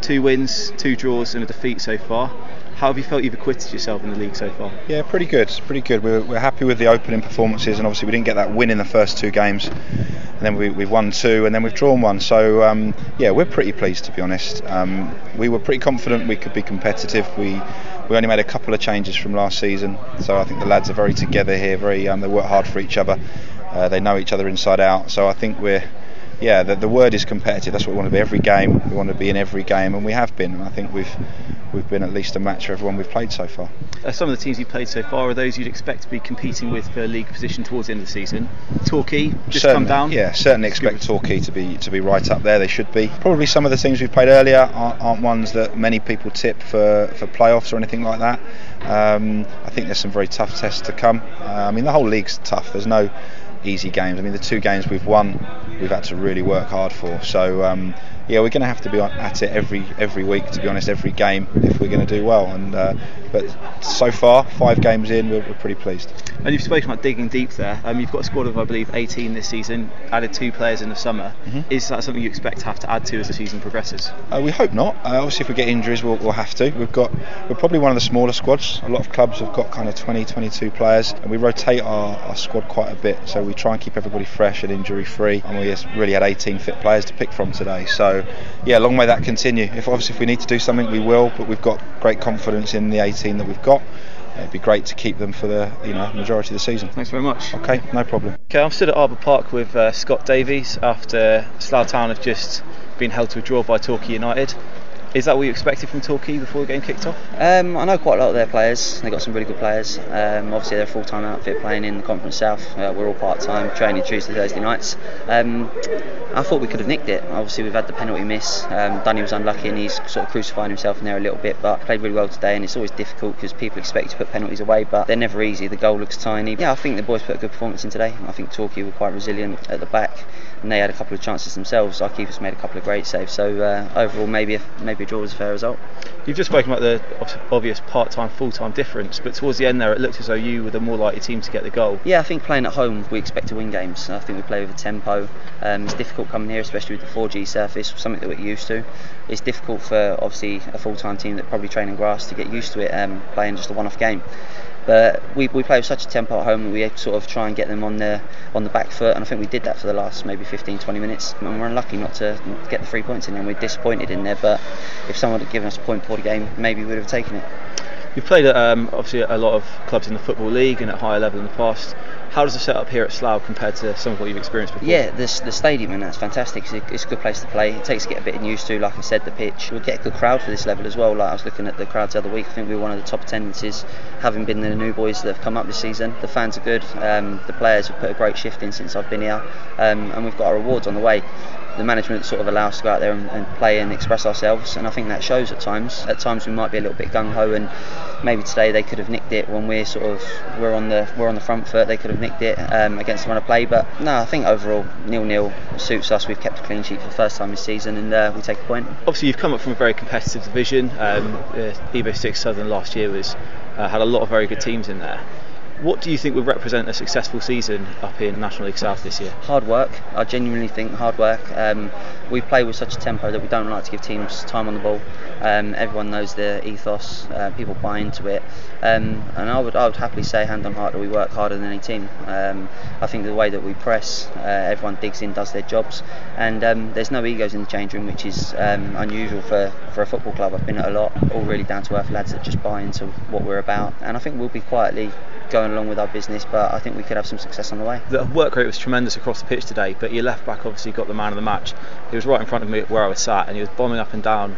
Two wins, two draws, and a defeat so far. How have you felt you've acquitted yourself in the league so far? Yeah, pretty good. Pretty good. We're, we're happy with the opening performances, and obviously we didn't get that win in the first two games, and then we, have won two, and then we've drawn one. So um, yeah, we're pretty pleased to be honest. Um, we were pretty confident we could be competitive. We we only made a couple of changes from last season, so I think the lads are very together here. Very um, they work hard for each other. Uh, they know each other inside out. So I think we're yeah, the, the word is competitive. That's what we want to be. Every game, we want to be in every game, and we have been. And I think we've we've been at least a match for everyone we've played so far. Uh, some of the teams you've played so far are those you'd expect to be competing with for league position towards the end of the season. Torquay just certainly, come down. Yeah, certainly expect Torquay to be to be right up there. They should be. Probably some of the teams we've played earlier aren't, aren't ones that many people tip for for playoffs or anything like that. Um, I think there's some very tough tests to come. Uh, I mean, the whole league's tough. There's no easy games. I mean, the two games we've won, we've had to really work hard for. So um, yeah, we're going to have to be at it every every week. To be honest, every game if we're going to do well. And uh, but so far, five games in, we're, we're, pretty pleased. And you've spoken about digging deep there. Um, you've got a squad of I believe 18 this season. Added two players in the summer. Mm-hmm. Is that something you expect to have to add to as the season progresses? Uh, we hope not. Uh, obviously, if we get injuries, we'll, we'll have to. We've got we're probably one of the smaller squads. A lot of clubs have got kind of 20, 22 players, and we rotate our, our squad quite a bit. So we try and keep everybody fresh and injury free. And we really had 18 fit players to pick from today. So yeah, long may that continue. If obviously if we need to do something, we will. But we've got great confidence in the 18 that we've got. It'd be great to keep them for the you know majority of the season. Thanks very much. Okay, no problem. Okay, I'm stood at Arbour Park with uh, Scott Davies after Slough Town have just been held to a draw by Torquay United. Is that what you expected from Torquay before the game kicked off? Um, I know quite a lot of their players. They've got some really good players. Um, obviously, they're a full time outfit playing in the Conference South. Uh, we're all part time, training Tuesday, Thursday nights. Um, I thought we could have nicked it. Obviously, we've had the penalty miss. Um, was unlucky and he's sort of crucifying himself in there a little bit, but played really well today. And it's always difficult because people expect to put penalties away, but they're never easy. The goal looks tiny. Yeah, I think the boys put a good performance in today. I think Torquay were quite resilient at the back and they had a couple of chances themselves. Our keepers made a couple of great saves. So uh, overall, maybe a, maybe a draw was a fair result. You've just spoken about the obvious part-time, full-time difference, but towards the end there, it looked as though you were the more likely team to get the goal. Yeah, I think playing at home, we expect to win games. I think we play with a tempo. Um, it's difficult coming here, especially with the 4G surface, something that we're used to. It's difficult for obviously a full-time team that probably train in grass to get used to it, um, playing just a one-off game. But we, we play with such a tempo at home that we sort of try and get them on the on the back foot, and I think we did that for the last maybe 15, 20 minutes. And we're unlucky not to get the three points in, and we're disappointed in there. But if someone had given us a point before the game, maybe we would have taken it. You've played at um, obviously a lot of clubs in the football league and at higher level in the past. How does the setup here at Slough compare to some of what you've experienced before? Yeah, the stadium and that's fantastic. It's a, it's a, good place to play. It takes to get a bit used to, like I said, the pitch. We'll get a good crowd for this level as well. Like I was looking at the crowds the other week. I think we were one of the top attendances, having been the new boys that have come up this season. The fans are good. Um, the players have put a great shift in since I've been here, um, and we've got our rewards on the way the management sort of allow us to go out there and, and, play and express ourselves, and I think that shows at times. At times we might be a little bit gung ho, and maybe today they could have nicked it when we're sort of we're on the we're on the front foot. They could have nicked it um, against the run of play, but no, I think overall nil nil suits us. We've kept a clean sheet for the first time this season, and uh, we take a point. Obviously, you've come up from a very competitive division. Um, uh, Evo Six Southern last year was uh, had a lot of very good teams in there. What do you think would represent a successful season up in National League South this year? Hard work. I genuinely think hard work. Um, we play with such a tempo that we don't like to give teams time on the ball. Um, everyone knows the ethos. Uh, people buy into it, um, and I would I would happily say hand on heart that we work harder than any team. Um, I think the way that we press, uh, everyone digs in, does their jobs, and um, there's no egos in the change room, which is um, unusual for, for a football club. I've been at a lot, all really down to earth lads that just buy into what we're about, and I think we'll be quietly going along with our business, but I think we could have some success on the way. The work rate was tremendous across the pitch today, but your left back obviously got the man of the match. He was right in front of me where I was sat, and he was bombing up and down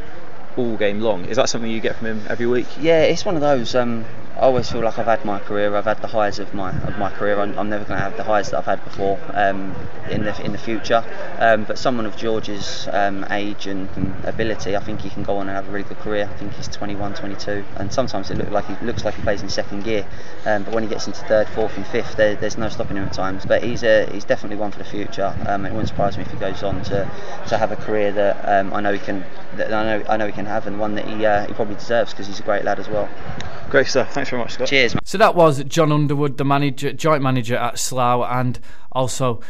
all game long. Is that something you get from him every week? Yeah, it's one of those. Um, I always feel like I've had my career. I've had the highs of my of my career. I'm, I'm never going to have the highs that I've had before um, in the in the future. Um, but someone of George's um, age and, and, ability, I think he can go on and have a really good career. I think he's 21, 22, and sometimes it looks like he looks like he plays in second gear. Um, but when he gets into third, fourth, and fifth, there, there's no stopping him at times. But he's a, he's definitely one for the future. Um, it wouldn't surprise me if he goes on to, to have a career that um, I know he can that I know I know he can have, and one that he uh, he probably deserves because he's a great lad as well. Great stuff. Thanks very much, Scott. Cheers. So that was John Underwood, the manager, joint manager at Slough, and also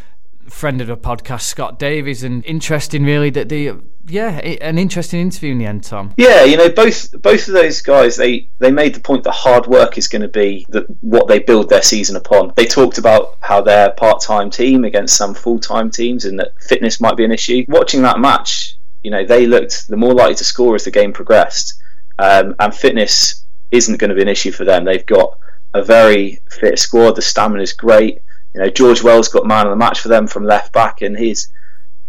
friend of the podcast, Scott Davies. And interesting, really, that the yeah, an interesting interview in the end, Tom. Yeah, you know, both both of those guys, they they made the point that hard work is going to be the, what they build their season upon. They talked about how they're part time team against some full time teams, and that fitness might be an issue. Watching that match, you know, they looked the more likely to score as the game progressed, um, and fitness isn't going to be an issue for them. They've got a very fit squad. The stamina is great. You know, George Wells got man of the match for them from left back, and his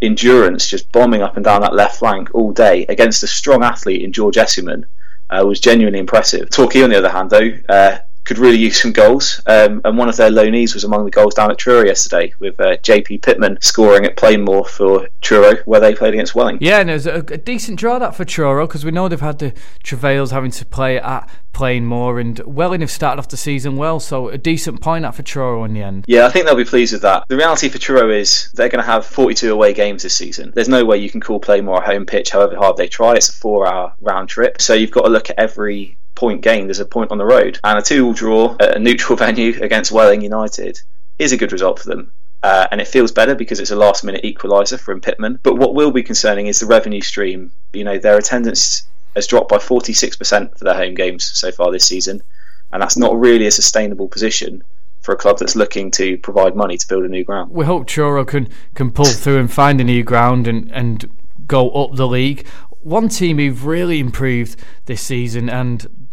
endurance just bombing up and down that left flank all day against a strong athlete in George Essuman uh, was genuinely impressive. Torquay, on the other hand, though, uh, could really use some goals. Um, and one of their loanees was among the goals down at Truro yesterday, with uh, JP Pittman scoring at Plainmoor for Truro, where they played against Welling. Yeah, and it was a, a decent draw that for Truro because we know they've had the travails having to play at Plainmoor, and Welling have started off the season well, so a decent point out for Truro in the end. Yeah, I think they'll be pleased with that. The reality for Truro is they're going to have 42 away games this season. There's no way you can call Plainmoor a home pitch, however hard they try. It's a four-hour round trip, so you've got to look at every point gained as a point on the road. And a 2 all draw at a neutral (laughs) venue against Welling United is a good result for them. Uh, and it feels better because it's a last minute equaliser from Pittman. But what will be concerning is the revenue stream. You know, their attendance has dropped by 46% for their home games so far this season. And that's not really a sustainable position for a club that's looking to provide money to build a new ground. We hope Truro can, can pull through and find a new ground and, and go up the league. One team who've really improved this season and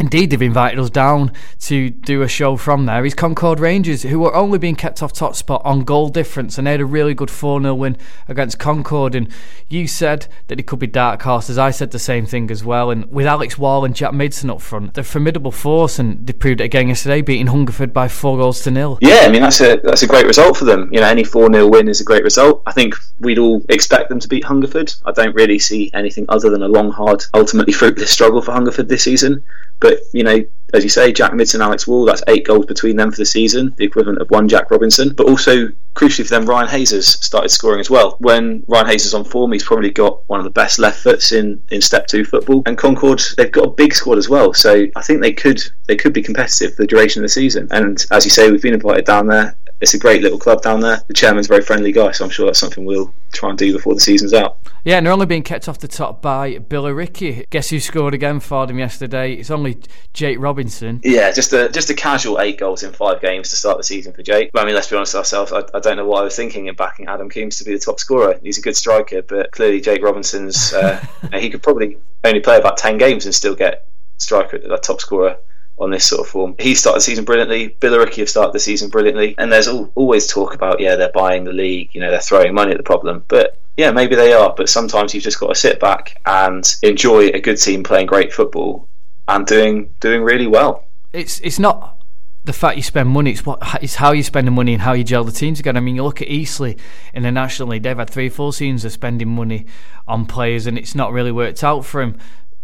Indeed, they've invited us down to do a show from there. He's Concord Rangers, who were only being kept off top spot on goal difference, and they had a really good 4 0 win against Concord. And you said that it could be dark horses. I said the same thing as well. And with Alex Wall and Jack Midson up front, they're formidable force, and they proved it again yesterday, beating Hungerford by four goals to nil. Yeah, I mean that's a that's a great result for them. You know, any 4 0 win is a great result. I think we'd all expect them to beat Hungerford. I don't really see anything other than a long, hard, ultimately fruitless struggle for Hungerford this season. But you know, as you say, Jack Midson, Alex Wall. That's eight goals between them for the season, the equivalent of one Jack Robinson. But also, crucially for them, Ryan Hayes has started scoring as well. When Ryan Hayes is on form, he's probably got one of the best left foots in, in Step Two football. And Concord, they've got a big squad as well, so I think they could they could be competitive for the duration of the season. And as you say, we've been invited down there it's a great little club down there. The chairman's a very friendly guy, so I'm sure that's something we'll try and do before the season's out. Yeah, and they're only being kept off the top by Billy Billericay. Guess who scored again for them yesterday? It's only Jake Robinson. Yeah, just a just a casual eight goals in five games to start the season for Jake. But I mean, let's be honest with ourselves. I, I don't know what I was thinking in backing Adam Coombs to be the top scorer. He's a good striker, but clearly Jake Robinson's uh, (laughs) he could probably only play about ten games and still get striker, the top scorer on this sort of form. He started the season brilliantly. Billericay have started the season brilliantly. And there's always talk about, yeah, they're buying the league, you know, they're throwing money at the problem. But yeah, maybe they are. But sometimes you've just got to sit back and enjoy a good team playing great football and doing doing really well. It's it's not the fact you spend money, it's what it's how you spend the money and how you gel the teams together. I mean, you look at Eastleigh in the National League; they've had three four seasons of spending money on players, and it's not really worked out for them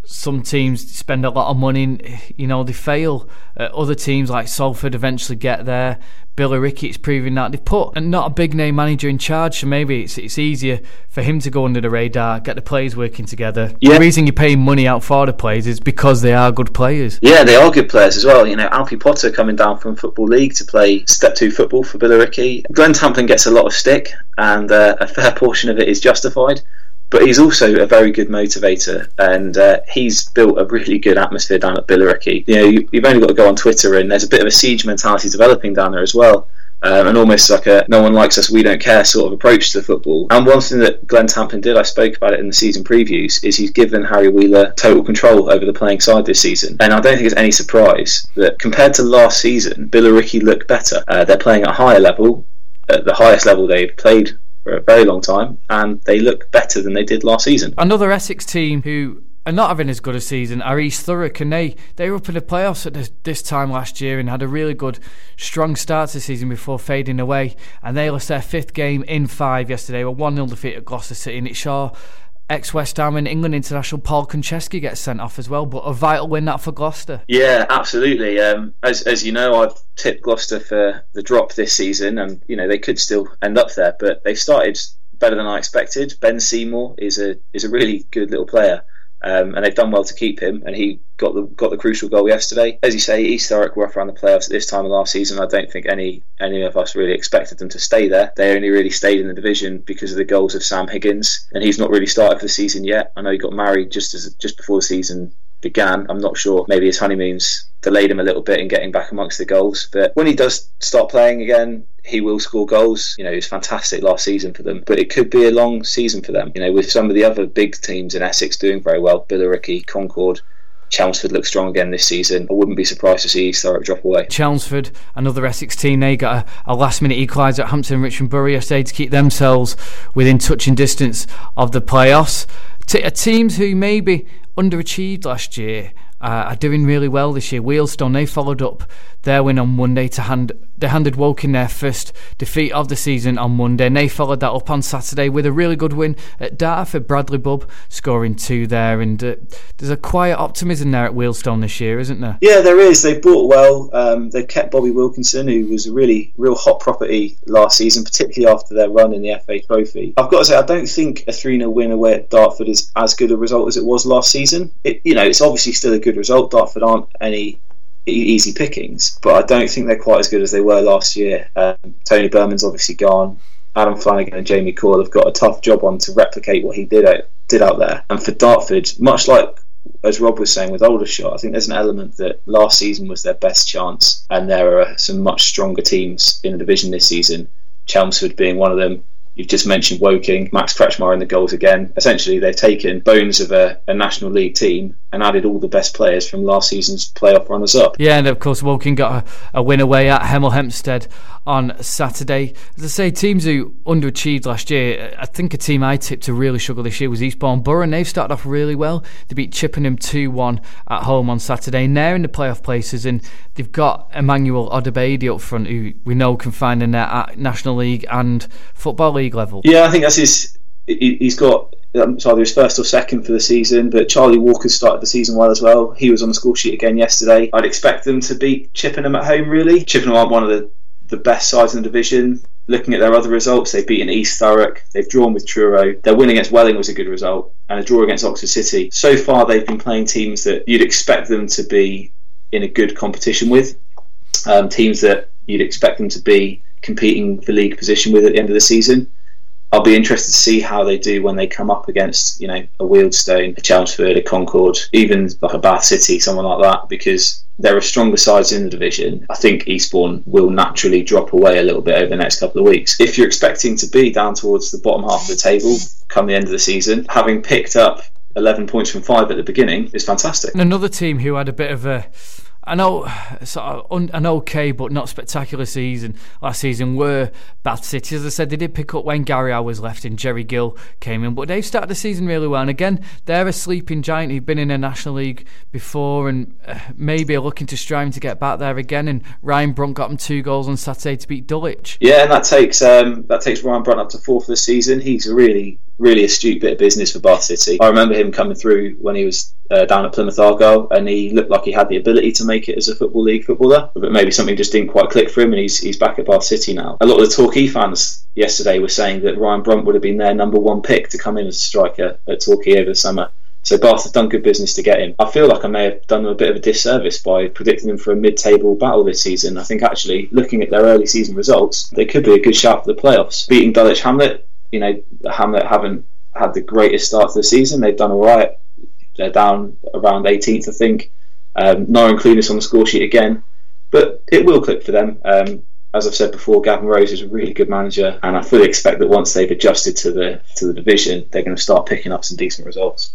some teams spend a lot of money, you know, they fail. Uh, other teams like Salford eventually get there. Billericay, Ricketts proving that they've put not a big name manager in charge, so maybe it's it's easier for him to go under the radar, get the players working together. Yeah. The reason you're paying money out for the players is because they are good players. Yeah, they are good players as well. You know, Alfie Potter coming down from Football League to play Step 2 football for Billericay. Glenn Tamplin gets a lot of stick, and uh, a fair portion of it is justified but he's also a very good motivator, and uh, he's built a really good atmosphere down at Billericay. You know, you, have only got to go on Twitter, and there's a bit of a siege mentality developing down there as well. Um, and almost like a no one likes us, we don't care sort of approach to football. And one thing that Glenn Tamplin did, I spoke about it in the season previews, is he's given Harry Wheeler total control over the playing side this season. And I don't think it's any surprise that compared to last season, Billericay look better. Uh, they're playing at a higher level, at the highest level they've played for a very long time, and they look better than they did last season. Another Essex team who are not having as good a season are East Thurrock, and they, they were up in the playoffs at this, this time last year and had a really good, strong start to the season before fading away. And they lost their fifth game in five yesterday, a 1 0 defeat at Gloucester City, and it sure ex West Ham and England international Paul Konchesky gets sent off as well, but a vital win that for Gloucester. Yeah, absolutely. Um, as as you know, I've tipped Gloucester for the drop this season, and you know they could still end up there, but they've started better than I expected. Ben Seymour is a is a really good little player. Um, and they've done well to keep him, and he got the got the crucial goal yesterday. As you say, East Thurrock were off around the playoffs at this time of last season. I don't think any any of us really expected them to stay there. They only really stayed in the division because of the goals of Sam Higgins, and he's not really started for the season yet. I know he got married just as just before the season began. I'm not sure. Maybe his honeymoon's delayed him a little bit in getting back amongst the goals. But when he does start playing again, he will score goals. You know, he was fantastic last season for them. But it could be a long season for them. You know, with some of the other big teams in Essex doing very well, Billericay, Concord, Chelmsford looks strong again this season. I wouldn't be surprised to see Thurrock drop away. Chelmsford, another Essex team, they got a, a last minute equaliser at Hampton Richmond Bury yesterday to keep themselves within touching distance of the playoffs. T- teams who maybe underachieved last year uh, are doing really well this year. Wealdstone, they followed up their win on Monday to hand they handed Woking their first defeat of the season on Monday, and they followed that up on Saturday with a really good win at Dartford. Bradley Bubb scoring two there, and uh, there's a quiet optimism there at Wealdstone this year, isn't there? Yeah, there is. They bought well. Um, they've kept Bobby Wilkinson, who was a really real hot property last season, particularly after their run in the FA Trophy. I've got to say, I don't think a 3 0 win away at Dartford is as good a result as it was last season. It, you know, it's obviously still a good result. Dartford aren't any easy pickings, but I don't think they're quite as good as they were last year. Um, Tony Burman's obviously gone. Adam Flanagan and Jamie Coyle have got a tough job on to replicate what he did out, did out there. And for Dartford, much like as Rob was saying with Aldershot, I think there's an element that last season was their best chance, and there are some much stronger teams in the division this season. Chelmsford being one of them. You've just mentioned Woking, Max Kretzschmar in the goals again. Essentially, they've taken bones of a, a, National League team and added all the best players from last season's playoff runners up. Yeah, and of course, Woking got a, a win away at Hemel Hempstead on Saturday. As I say, teams who underachieved last year, I think a team I tipped to really struggle this year was Eastbourne Borough, and they've started off really well. They beat Chippenham 2 1 at home on Saturday, and they're in the playoff places, and they've got Emmanuel Odubade up front, who we know can find in at National League and Football League level. Yeah, I think that's his he's got um, either his first or second for the season. But Charlie Walker started the season well as well. He was on the score sheet again yesterday. I'd expect them to beat Chippenham at home. Really, Chippenham aren't one of the the best sides in the division. Looking at their other results, they've beaten East Thurrock, they've drawn with Truro. Their win against Welling was a good result, and a draw against Oxford City. So far, they've been playing teams that you'd expect them to be in a good competition with, um, teams that you'd expect them to be competing for league position with at the end of the season. I'll be interested to see how they do when they come up against, you know, a Wealdstone, a Chelmsford, a Concord, even like a Bath City, someone like that, because there are stronger sides in the division. I think Eastbourne will naturally drop away a little bit over the next couple of weeks. If you're expecting to be down towards the bottom half of the table come the end of the season, having picked up 11 points from five at the beginning is fantastic. And another team who had a bit of a I know sort of un, an okay but not spectacular season last season were Bath City. As I said, they did pick up when Gary Owers left and Jerry Gill came in, but they've started the season really well. And again, they're a sleeping giant who've been in a National League before and uh, maybe are looking to strive to get back there again. And Ryan Brunt got them two goals on Saturday to beat Dulwich. Yeah, and that takes um, that takes Ryan Brunt up to fourth this season. He's really really astute bit of business for Bath City. I remember him coming through when he was uh, down at Plymouth Argyle, and he looked like he had the ability to make it as a football league footballer, but maybe something just didn't quite click for him, and he's he's back at Bath City now. A lot of the Torquay fans yesterday were saying that Ryan Brunt would have been their number one pick to come in as a striker at Torquay over the summer. So Bath have done good business to get him. I feel like I may have done them a bit of a disservice by predicting them for a mid-table battle this season. I think actually, looking at their early season results, they could be a good shout for the playoffs. Beating Dulwich Hamlet, you know, Hamlet haven't had the greatest start to the season. They've done all right. They're down around 18th, I think. Um, not including us on the score sheet again, but it will click for them. Um, as I've said before, Gavin Rose is a really good manager, and I fully expect that once they've adjusted to the to the division, they're going to start picking up some decent results.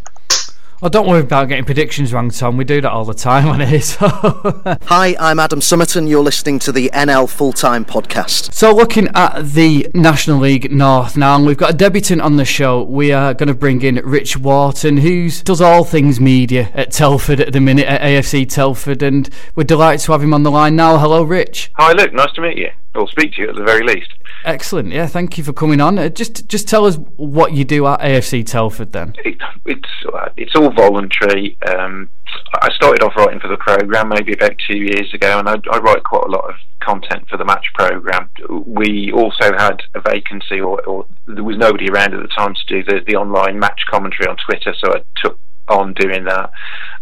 Well, don't worry about getting predictions wrong, Tom. We do that all the time on here. (laughs) So. Hi, I'm Adam Summerton. You're listening to the NL Full Time Podcast. So, looking at the National League North now, and we've got a debutant on the show. We are going to bring in Rich Wharton, who does all things media at Telford at the minute, at AFC Telford, and we're delighted to have him on the line now. Hello, Rich. Hi, Luke. Nice to meet you. Or speak to you at the very least. Excellent. Yeah, thank you for coming on. Uh, just just tell us what you do at AFC Telford then. It, it's uh, it's all voluntary. Um, I started off writing for the program maybe about two years ago, and I, I, write quite a lot of content for the match program. We also had a vacancy, or, or there was nobody around at the time to do the, the online match commentary on Twitter, so I took on doing that.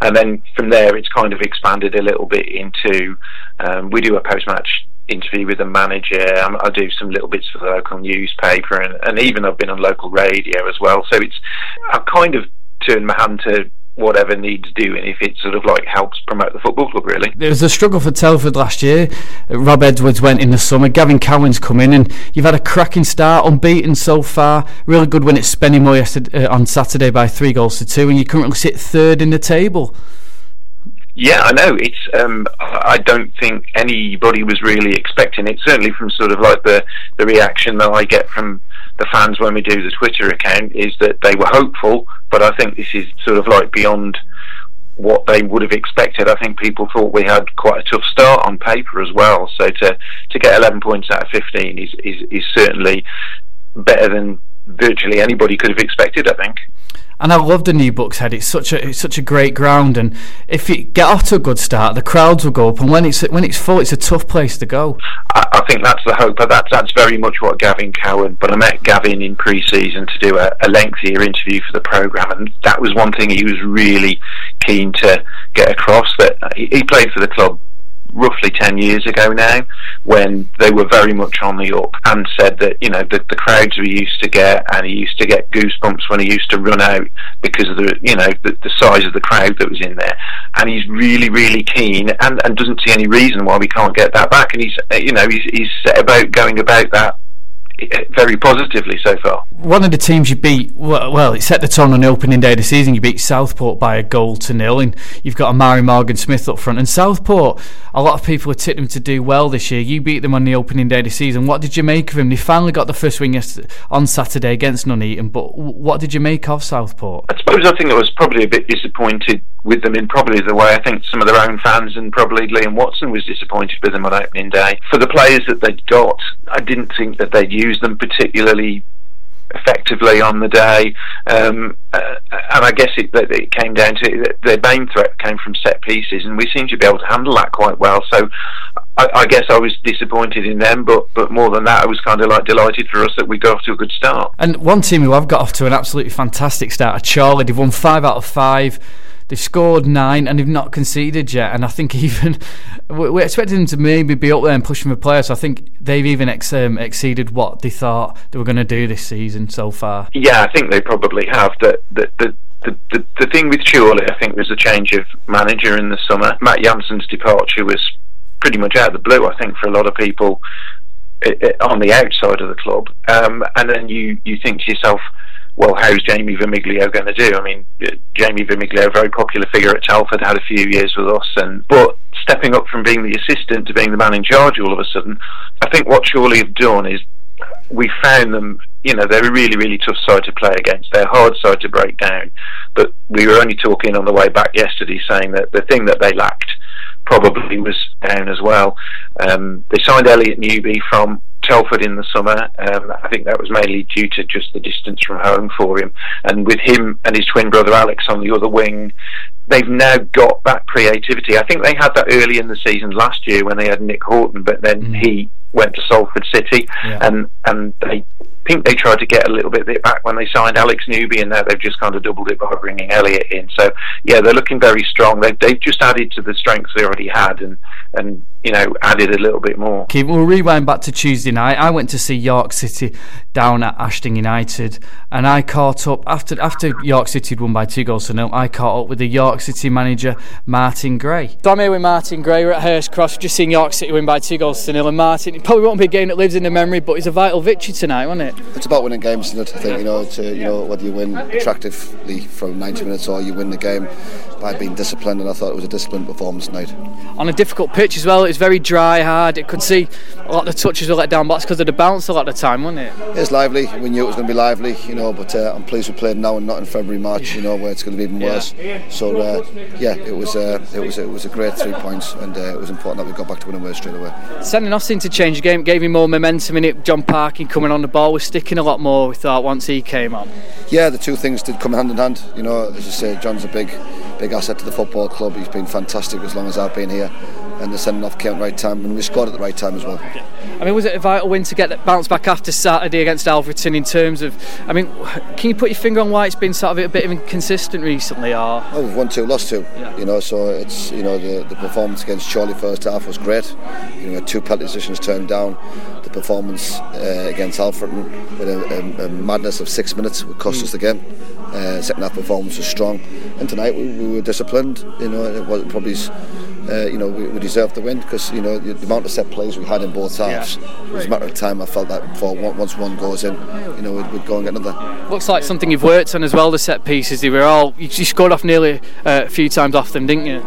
And then from there, it's kind of expanded a little bit into um, we do a post match interview with the manager. I do some little bits for the local newspaper, and, and even I've been on local radio as well. So it's I've kind of turned my hand to whatever needs doing if it sort of like helps promote the football club really. There was a struggle for Telford last year. Rob Edwards went in the summer. Gavin Cowan's come in and you've had a cracking start, unbeaten so far. Really good win at Spennymoor yesterday, uh, on Saturday by three goals to two and you currently sit third in the table. Yeah, I know. It's. Um, I don't think anybody was really expecting it. Certainly, from sort of like the the reaction that I get from the fans when we do the Twitter account is that they were hopeful, but I think this is sort of like beyond what they would have expected. I think people thought we had quite a tough start on paper as well. So to to get 11 points out of 15 is is, is certainly better than virtually anybody could have expected. I think and I love the new Bucks Head. It's such a it's such a great ground, and if you get off to a good start, the crowds will go up, and when it's when it's full, it's a tough place to go. I, I think that's the hope. But that's that's very much what Gavin Cowan. But I met Gavin in pre-season to do a, a lengthier interview for the program, and that was one thing he was really keen to get across. That he, he played for the club roughly 10 years ago now when they were very much on the up and said that you know the, the crowds we used to get and he used to get goosebumps when he used to run out because of the you know the, the size of the crowd that was in there. And he's really really keen and, and doesn't see any reason why we can't get that back. And he's you know he's, he's set about going about that very positively so far. One of the teams you beat, well, it set the tone on the opening day of the season. You beat Southport by a goal to nil, and you've got Amari Morgan Smith up front. And Southport, a lot of people have tipped them to do well this year. You beat them on the opening day of the season. What did you make of him? They finally got the first win on Saturday against Nuneaton, but what did you make of Southport? I suppose I think I was probably a bit disappointed with them in probably the way I think some of their own fans and probably Liam Watson was disappointed with them on opening day. For the players that they'd got, I didn't think that they'd used them particularly effectively on the day. Um, uh, and I guess it, it came down to their main threat came from set pieces, and we seem to be able to handle that quite well. So I, I, guess I was disappointed in them, but but more than that, I was kind of like delighted for us that we got off to a good start. And one team who have got off to an absolutely fantastic start, Chorley, They've won five out of five. They've scored nine and they've not conceded yet. And I think (laughs) even we're expecting them to maybe be up there and pushing for players. So I think they've even ex- um, exceeded what they thought they were going to do this season so far. Yeah, I think they probably have. The the the, the, the, the thing with Chorley, I think, was a change of manager in the summer. Matt Jansen's departure was pretty much out of the blue. I think for a lot of people it, it, on the outside of the club, um, and then you you think to yourself well, how's Jamie Vermiglio going to do? I mean, Jamie Vermiglio, a very popular figure at Telford, had a few years with us, and but stepping up from being the assistant to being the man in charge all of a sudden, I think what Chorley have done is we found them, you know, they're a really, really tough side to play against. They're a hard side to break down. But we were only talking on the way back yesterday saying that the thing that they lacked probably was down as well. Um, they signed Elliot Newby from Telford in the summer. Um, I think that was mainly due to just the distance from home for him. And with him and his twin brother Alex on the other wing, they've now got that creativity. I think they had that early in the season last year when they had Nick Haughton, but then mm. he went to Salford City, yeah. and and they think they tried to get a little bit of it back when they signed Alex Newby, and now they've just kind of doubled it by bringing Elliot in. So yeah, they're looking very strong. They've, they've just added to the strengths they already had, and and you know added a little bit more. Okay, we'll rewind back to Tuesday night. I went to see York City down at Ashton United, and I caught up after after York City had won by two goals to nil. I caught up with the York City manager Martin Gray. So I'm here with Martin Gray. We're at Hurst Cross, just seen York City win by two goals to nil, and Martin. It probably won't be a game that lives in the memory, but it's a vital victory tonight, wasn't it? It's about winning games, it? I think you know, to, you know whether you win attractively from 90 minutes or you win the game by being disciplined. And I thought it was a disciplined performance tonight. On a difficult pitch as well. It's very dry, hard. It could see a lot of the touches were let down, but that's because of the bounce a lot of the time, wasn't it? It's lively. We knew it was going to be lively, you know. But uh, I'm pleased we played now and not in February, March, you know, where it's going to be even worse. So uh, yeah, it was uh, it was it was a great three points, and uh, it was important that we got back to winning ways straight away. Sending us in to change the game gave him more momentum in it. John Parkin coming on the ball was sticking a lot more. We thought once he came on. Yeah, the two things did come hand in hand. You know, as I say, John's a big big asset to the football club. He's been fantastic as long as I've been here and the sending off came at the right time and we scored at the right time as well. I mean, was it a vital win to get that bounce back after Saturday against Alfreton in terms of, I mean, can you put your finger on why it's been sort of a bit inconsistent recently? Or? Oh, we've won two, lost two, yeah. you know, so it's, you know, the, the performance against Chorley first half was great. You know, two penalty positions turned down. The performance uh, against Alfreton with a, a, a, madness of six minutes would cost mm. us the game. Uh, second half performance was strong, and tonight we, we were disciplined. You know, it was probably uh, you know, we, we deserved the win because you know the, the, amount of set plays we had in both halves. Yeah. It was a matter of time. I felt that before once one goes in, you know, we'd, we'd, go and get another. Looks like something you've worked on as well. The set pieces, they were all you, scored off nearly uh, a few times off them, didn't you?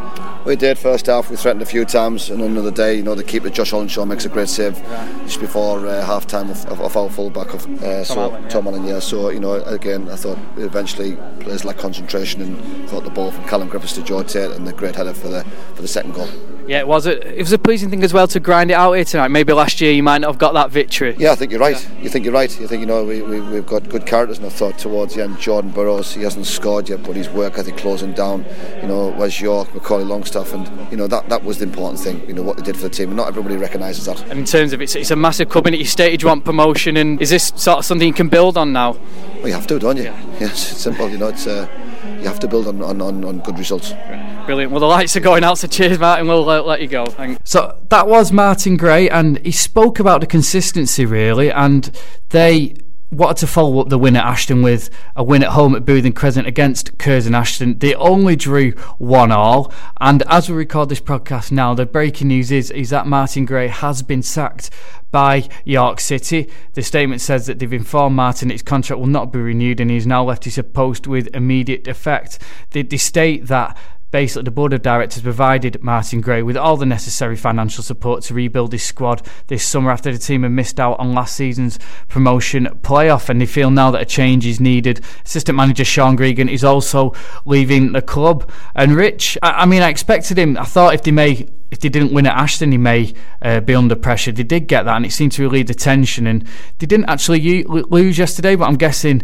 We did first half. We threatened a few times, and another day, you know, the keeper Josh Hollenshaw makes a great save just before uh, half time of, of, of, our fullback of uh, Tom so Allen, yeah. Tom Allen. Yeah, so you know, again, I thought eventually players lack concentration and thought the ball from Callum Griffiths to Joe Tate and the great header for the for the second goal. Yeah, it was. A, it was a pleasing thing as well to grind it out here tonight. Maybe last year you might not have got that victory. Yeah, I think you're right. Yeah. You think you're right. You think you know we, we we've got good characters, and I thought towards the end, Jordan Burrows he hasn't scored yet, but his work ethic closing down. You know, Wes York, Macaulay Longstaff, and you know that that was the important thing. You know what they did for the team, and not everybody recognises that. And in terms of it's, it's a massive club, and you stated you want promotion, and is this sort of something you can build on now? Well, you have to, don't you? Yeah. (laughs) Yes, it's simple. You know, it's. Uh, you have to build on, on, on, on good results. Brilliant. Well, the lights are going out, so cheers, Martin. We'll uh, let you go. Thanks. So that was Martin Gray, and he spoke about the consistency really, and they wanted to follow up the win at Ashton with a win at home at Bootham Crescent against Curzon Ashton. They only drew one all, and as we record this podcast now, the breaking news is is that Martin Gray has been sacked by York City. The statement says that they've informed Martin his contract will not be renewed, and he's now left his post with immediate effect. They, they state that Basically, the board of directors provided Martin Gray with all the necessary financial support to rebuild his squad this summer after the team had missed out on last season's promotion playoff, and they feel now that a change is needed. Assistant manager Sean Gregan is also leaving the club, and Rich, I, I mean, I expected him. I thought if they may if they didn't win at Ashton, he may uh, be under pressure. They did get that, and it seemed to relieve the tension. And they didn't actually lose yesterday, but I'm guessing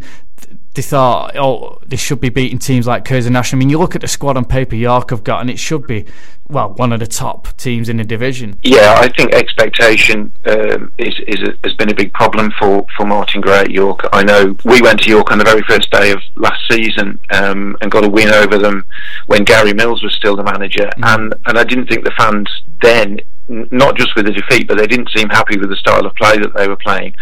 they thought, oh, they should be beating teams like Curzon Ashton. I mean, you look at the squad on paper York have got, and it should be, well, one of the top teams in the division. Yeah, I think expectation um, is, is a, has been a big problem for, for Martin Gray at York. I know we went to York on the very first day of last season um, and got a win over them when Gary Mills was still the manager, mm. and and I didn't think the fans then, not just with the defeat, but they didn't seem happy with the style of play that they were playing.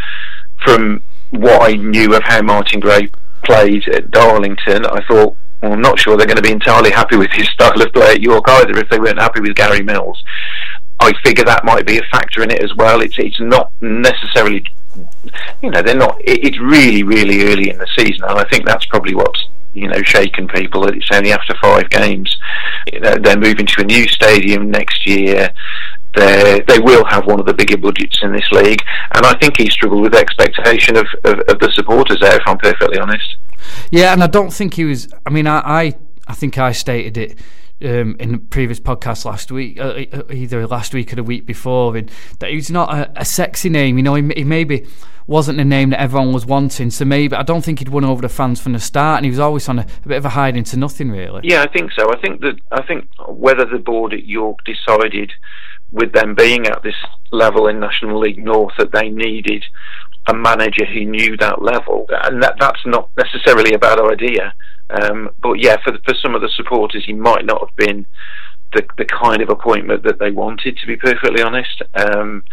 From what I knew of how Martin Gray played at Darlington, I thought, well, I'm not sure they're going to be entirely happy with his (laughs) style of play at York either if they weren't happy with Gary Mills. I figure that might be a factor in it as well. It's it's not necessarily, you know, they're not. It, it's really really early in the season, and I think that's probably what's you know shaken people. That it's only after five games. You know, they're moving to a new stadium next year they they will have one of the bigger budgets in this league, and I think he struggled with the expectation of, of, of the supporters there. If I'm perfectly honest. Yeah, and I don't think he was. I mean, I I, I think I stated it. Um, in the previous podcast last week, uh, uh either last week or the week before, and that he's not a, a sexy name. You know, he, he maybe wasn't a name that everyone was wanting. So maybe I don't think he'd won over the fans from the start, and he was always on a, a bit of a hide into nothing, really. Yeah, I think so. I think that I think whether the board at York decided with them being at this level in National League North that they needed a manager who knew that level, and that that's not necessarily a bad idea. Um, but yeah, for the, for some of the supporters, he might not have been the the kind of appointment that they wanted. To be perfectly honest, um,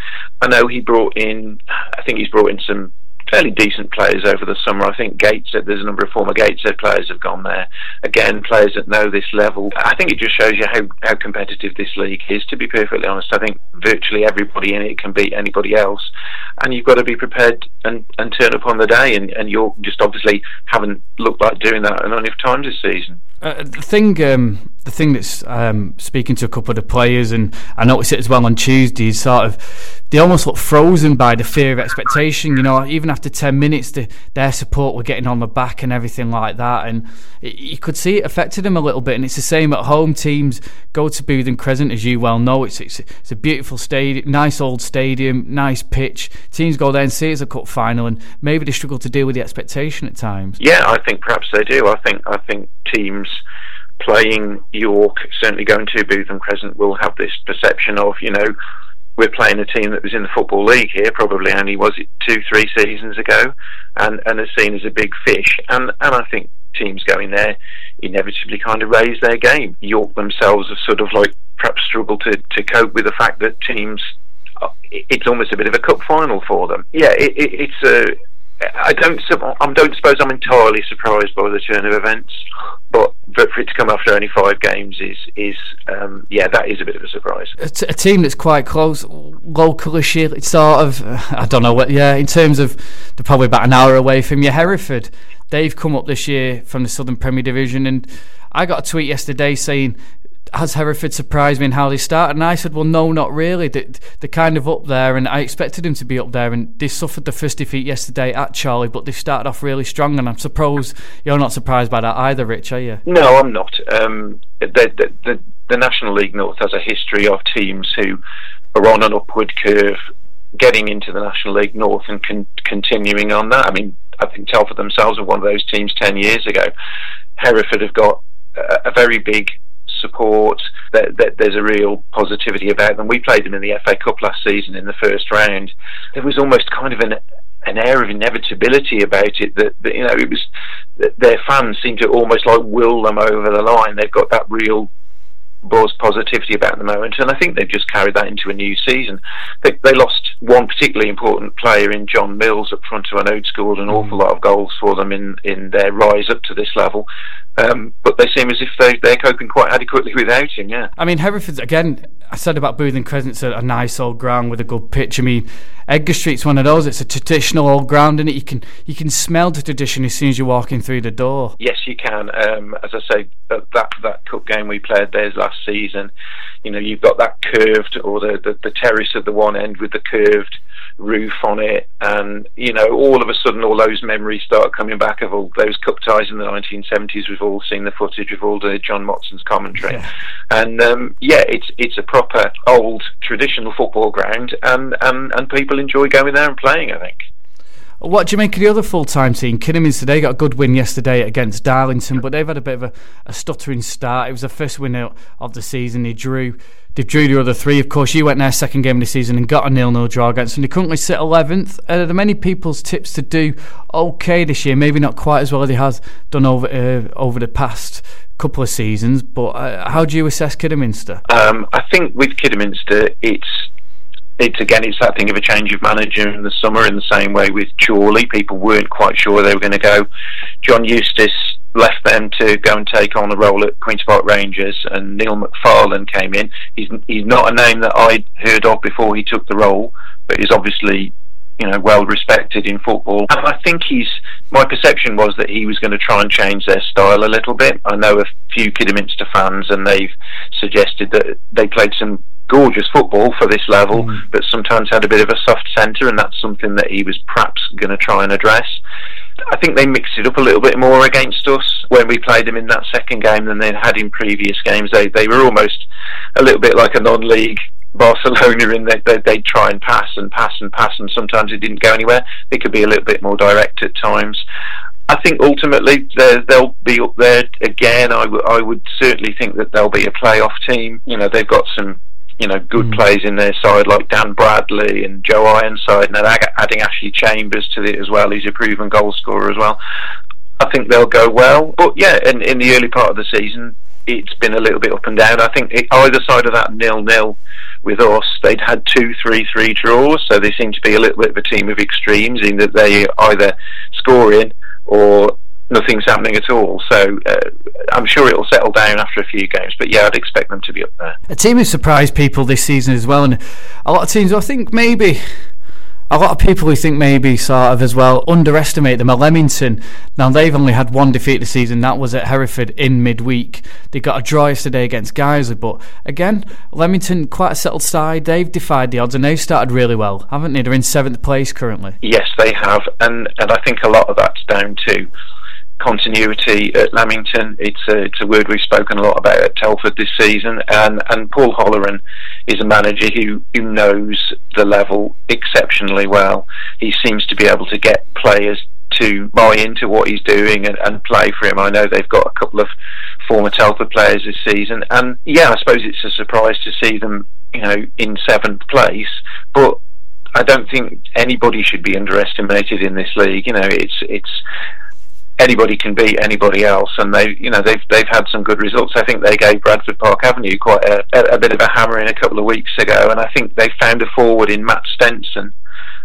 I know he brought in. I think he's brought in some fairly decent players over the summer. I think Gateshead, there's a number of former Gateshead players have gone there. Again, players that know this level. I think it just shows you how, how competitive this league is, to be perfectly honest. I think virtually everybody in it can beat anybody else. And you've got to be prepared and, and turn up on the day. And, and you just obviously haven't looked like doing that enough times this season. Uh, the thing, um, the thing that's um, speaking to a couple of the players, and I noticed it as well on Tuesday, is sort of they almost look frozen by the fear of expectation. You know, even after ten minutes, the, their support were getting on the back and everything like that, and it, you could see it affected them a little bit. And it's the same at home. Teams go to Bootham Crescent, as you well know. It's it's, it's a beautiful stadium, nice old stadium, nice pitch. Teams go there and see it as a cup final, and maybe they struggle to deal with the expectation at times. Yeah, I think perhaps they do. I think I think teams playing York, certainly going to Bootham Crescent, will have this perception of, you know, we're playing a team that was in the Football League here, probably only was it two, three seasons ago, and, and is seen as a big fish. And, and I think teams going there inevitably kind of raise their game. York themselves have sort of like perhaps struggled to, to cope with the fact that teams uh, it's almost a bit of a cup final for them. Yeah, it, it, it's a I don't. I don't suppose I'm entirely surprised by the turn of events, but but for it to come after only five games is is um, yeah, that is a bit of a surprise. A, team that's quite close, localish. It's sort of I don't know what. Yeah, in terms of they're probably about an hour away from you. Hereford, they've come up this year from the Southern Premier Division, and I got a tweet yesterday saying has Hereford surprised me in how they started? And I said, well, no, not really. They, they're kind of up there, and I expected them to be up there. And they suffered the first defeat yesterday at Chorley, but they started off really strong. And I'm (laughs) you're not surprised by that either, Rich, are you? No, I'm not. Um, the, the, the National League North has a history of teams who are on an upward curve getting into the National League North and con- continuing on that. I mean, I think Telford themselves were one of those teams 10 years ago. Hereford have got a, a very big support. That, that, there's a real positivity about them. We played them in the FA Cup last season in the first round. There was almost kind of an an air of inevitability about it that, that you know it was their fans seem to almost like will them over the line. They've got that real buzz positivity about the moment, and I think they've just carried that into a new season. They, they lost one particularly important player in John Mills up front, who I know scored an awful lot of goals for them in, in their rise up to this level. Um, but they seem as if they, they're coping quite adequately (laughs) without him, yeah. I mean, Hereford, again, I said about Bootham Crescent's a, a nice old ground with a good pitch. I mean, Edgar Street's one of those. It's a traditional old ground, and you can you can smell the tradition as soon as you're walking through the door. Yes, you can. Um, as I say, that, that that cup game we played there last season, you know, you've got that curved or the, the, the terrace at the one end with the curved roof on it, and you know, all of a sudden, all those memories start coming back of all those cup ties in the 1970s. We've all seen the footage of all the John Motson's commentary, yeah. and um, yeah, it's it's a proper old traditional football ground, and, and and people enjoy going there and playing. I think. What do you make of the other full time team? Kidderminster, they got a good win yesterday against Darlington, but they've had a bit of a, a stuttering start. It was the first win out of the season. They drew they drew the other three. Of course, you went their second game of the season and got a nil-nil draw against them. They currently sit 11th. Are there many people's tips to do okay this year? Maybe not quite as well as he has done over uh, over the past couple of seasons. But uh, how do you assess Kidderminster? Um, I think with Kidderminster, it's it's again it's that thing of a change of manager in the summer in the same way with Chorley. People weren't quite sure they were going to go. John Eustace left them to go and take on a role at Queen's Park Rangers and Neil McFarlane came in. He's he's not a name that I'd heard of before he took the role but he's obviously you know well respected in football I think he's my perception was that he was going to try and change their style a little bit I know a few Kidderminster fans and they've suggested that they played some gorgeous football for this level, mm. but sometimes had a bit of a soft centre, and that's something that he was perhaps going to try and address. I think they mixed it up a little bit more against us when we played them in that second game than they'd had in previous games. They they were almost a little bit like a non-league Barcelona in that they, they'd try and pass and pass and pass, and sometimes it didn't go anywhere. They could be a little bit more direct at times. I think ultimately they'll be up there again. I, w- I would certainly think that they'll be a playoff team. You know, they've got some you know good mm. players in their side like Dan Bradley and Joe Ironside, and adding Ashley Chambers to it as well. He's a proven goal scorer as well. I think they'll go well, but yeah, in, in the early part of the season, it's been a little bit up and down. I think it, either side of that nil nil with us, they'd had two, three, three draws, so they seem to be a little bit of a team of extremes in that they either score in or nothing's happening at all. So uh, I'm sure it'll settle down after a few games. But yeah, I'd expect them to be up there. A team who surprised people this season as well, and a lot of teams. I think maybe a lot of people who think maybe sort of as well underestimate them. At Leamington, now they've only had one defeat this season. That was at Hereford in midweek. They got a draw yesterday against Guiseley, but again, Leamington quite a settled side. They've defied the odds and they've started really well, haven't they? They're in seventh place currently. Yes, they have, and and I think a lot of that's down to continuity at Leamington. It's a, it's a word we've spoken a lot about at Telford this season, and, and Paul Holleran is a manager who, who knows the level exceptionally well. He seems to be able to get players to buy into what he's doing and, and play for him. I know they've got a couple of former Telford players this season, and yeah, I suppose it's a surprise to see them, you know, in seventh place, but I don't think anybody should be underestimated in this league. You know, it's it's anybody can beat anybody else, and they, you know, they've they've had some good results. I think they gave Bradford Park Avenue quite a, a, a bit of a hammering a couple of weeks ago, and I think they found a forward in Matt Stenson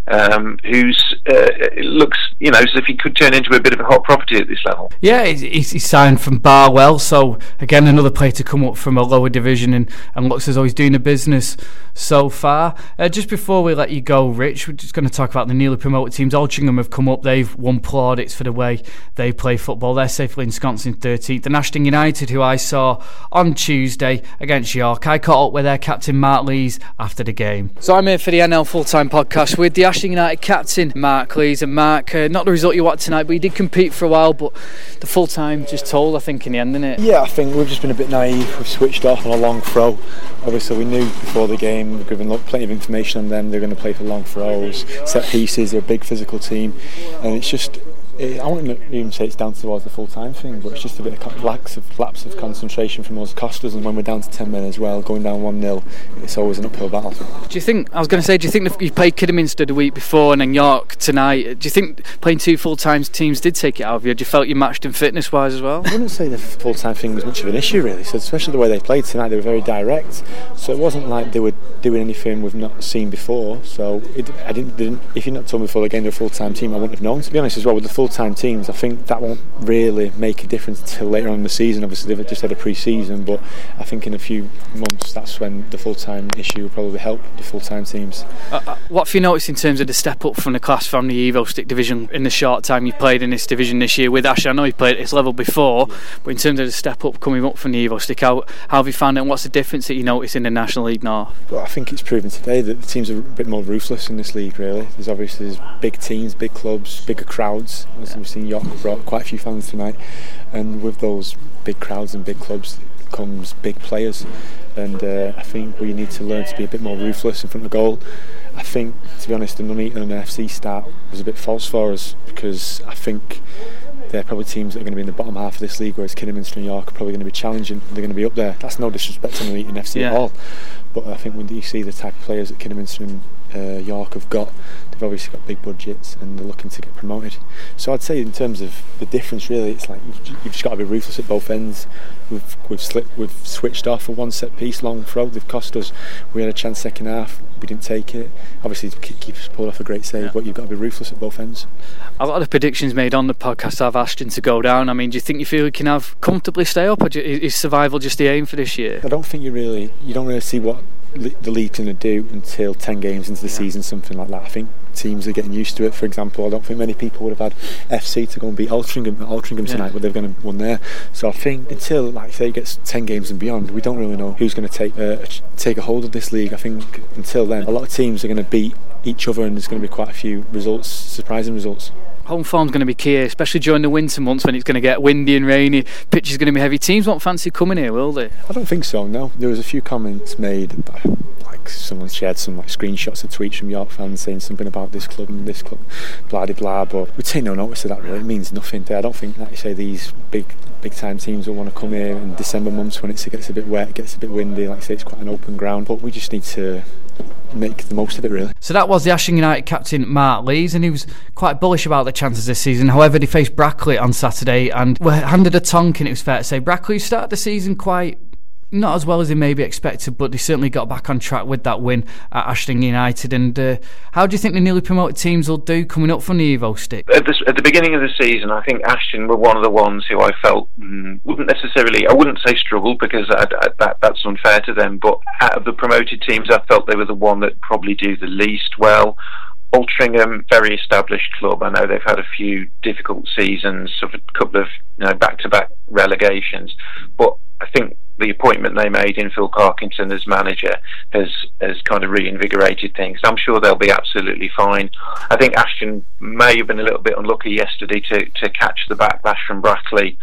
um, who's uh, looks, you know, as if he could turn into a bit of a hot property at this level. Yeah, he's, he's signed from Barwell, so again another player to come up from a lower division, and, and looks as though he's doing a business so far. Uh, just before we let you go, Rich, we're just going to talk about the newly promoted teams. Altrincham have come up; they've won plaudits for the way they play football. They're safely ensconced in 13th. And Ashton United, who I saw on Tuesday against York, I caught up with their captain Mark Lees after the game. So I'm here for the NL Full Time Podcast with the Ashton United captain Mark Lees. And Mark, uh, not the result you want tonight, but you did compete for a while. But the full time just told, I think, in the end, didn't it? Yeah, I think we've just been a bit naive. We've switched off on a long throw. Obviously, we knew before the game, we've given plenty of information on them. They're going to play for long throws, set pieces. They're a big physical team, and it's just it, I wouldn't even say it's down towards the full time thing, but it's just a bit of lapse of, lapse of concentration from us Costas, and when we're down to 10 men as well, going down 1 0, it's always an uphill battle. Do you think, I was going to say, do you think you played Kidderminster the week before and then York tonight? Do you think playing two full time teams did take it out of you? Do you felt you matched in fitness wise as well? I wouldn't say the full time thing was much of an issue really, so especially the way they played tonight, they were very direct, so it wasn't like they were doing anything we've not seen before. So it, I didn't, didn't, if you'd not told me before the game they were a full time team, I wouldn't have known to be honest as well. With the full full-time teams, I think that won't really make a difference until later on in the season. Obviously, they've just had a pre-season, but I think in a few months, that's when the full-time issue will probably help the full-time teams. Uh, uh, what have you noticed in terms of the step up from the class from the Evo-Stik division in the short time you played in this division this year with Ash? I know you played at this level before, but in terms of the step up coming up from the Evo-Stik, how, how have you found it? And what's the difference that you notice in the National League North? Well, I think it's proven today that the teams are a bit more ruthless in this league. Really, there's obviously there's big teams, big clubs, bigger crowds. As we've seen, York brought quite a few fans tonight, and with those big crowds and big clubs comes big players. And uh, I think we need to learn to be a bit more ruthless in front of goal. I think, to be honest, the Nuneaton and FC start was a bit false for us because I think they're probably teams that are going to be in the bottom half of this league, whereas Kidderminster and York are probably going to be challenging. They're going to be up there. That's no disrespect to Nuneaton FC Yeah. at all, but I think when you see the type of players that Kidderminster and uh, York have got, they've obviously got big budgets and they're looking to get promoted. So I'd say in terms of the difference, really, it's like you've, you've just got to be ruthless at both ends. We've we've slipped, we've switched off a one set piece, long throw. They've cost us. We had a chance second half. We didn't take it. Obviously, the keeper's pulled off a great save, but you've got to be ruthless at both ends. A lot of the predictions made on the podcast have Ashton to go down. I mean, do you think you feel you can have comfortably stay up, or you, is survival just the aim for this year? I don't think you really, you don't really see what le- the league's going to do until 10 games into the season, something like that. I think teams are getting used to it. For example, I don't think many people would have had FC to go and beat Altrincham, Altrincham Yeah. tonight, but they're going to won there. So I think until, like say, it gets 10 games and beyond, we don't really know who's going to take uh, take a hold of this league. I think until then, a lot of teams are going to beat each other, and there's going to be quite a few results, surprising results. Home form's going to be key, especially during the winter months when it's going to get windy and rainy. Pitch is going to be heavy. Teams won't fancy coming here, will they? I don't think so. No, there was a few comments made, by, like someone shared some like screenshots of tweets from York fans saying something about this club and this club, blah de blah. But we take no notice of that. Really, it means nothing. I don't think, like you say, these big big time teams will want to come here in December months when it gets a bit wet, it gets a bit windy. Like I say, it's quite an open ground. But we just need to make the most of it. Really. So that was the Ashton United captain Mark Lees, and he was quite bullish about the chances this season. However, they faced Brackley on Saturday and were handed a tonk, and it was fair to say Brackley started the season quite not as well as they maybe expected, but they certainly got back on track with that win at Ashton United. And uh, how do you think the newly promoted teams will do coming up from the Evo-Stik? At the, at the beginning of the season, I think Ashton were one of the ones who I felt mm, wouldn't necessarily, I wouldn't say struggle because I, I, that, that's unfair to them, but out of the promoted teams, I felt they were the one that probably do the least well. Altrincham, very established club. I know they've had a few difficult seasons, sort of a couple of you know back-to-back relegations, but I think the appointment they made in Phil Parkinson as manager has has kind of reinvigorated things. I'm sure they'll be absolutely fine. I think Ashton may have been a little bit unlucky yesterday to to catch the backlash from Brackley,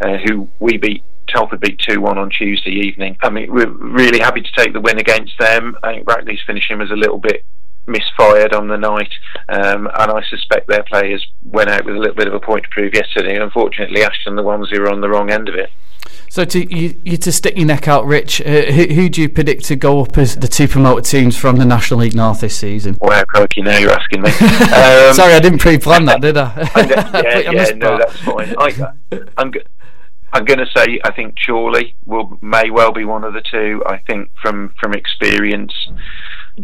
uh, who we beat. Telford beat 2 1 on Tuesday evening. I mean, we're really happy to take the win against them. I think Brackley's finishing was a little bit misfired on the night, um, and I suspect their players went out with a little bit of a point to prove yesterday. Unfortunately, Ashton, the ones who were on the wrong end of it. So to you, you to stick your neck out, Rich. Uh, who, who do you predict to go up as the two promoted teams from the National League North this season? Wow, crikey! Now you're asking me. (laughs) Um, Sorry, I didn't pre-plan that, did I? I (laughs) yeah, you yeah, no, that's fine. I, I'm, I'm going to say I think Chorley will may well be one of the two. I think from from experience,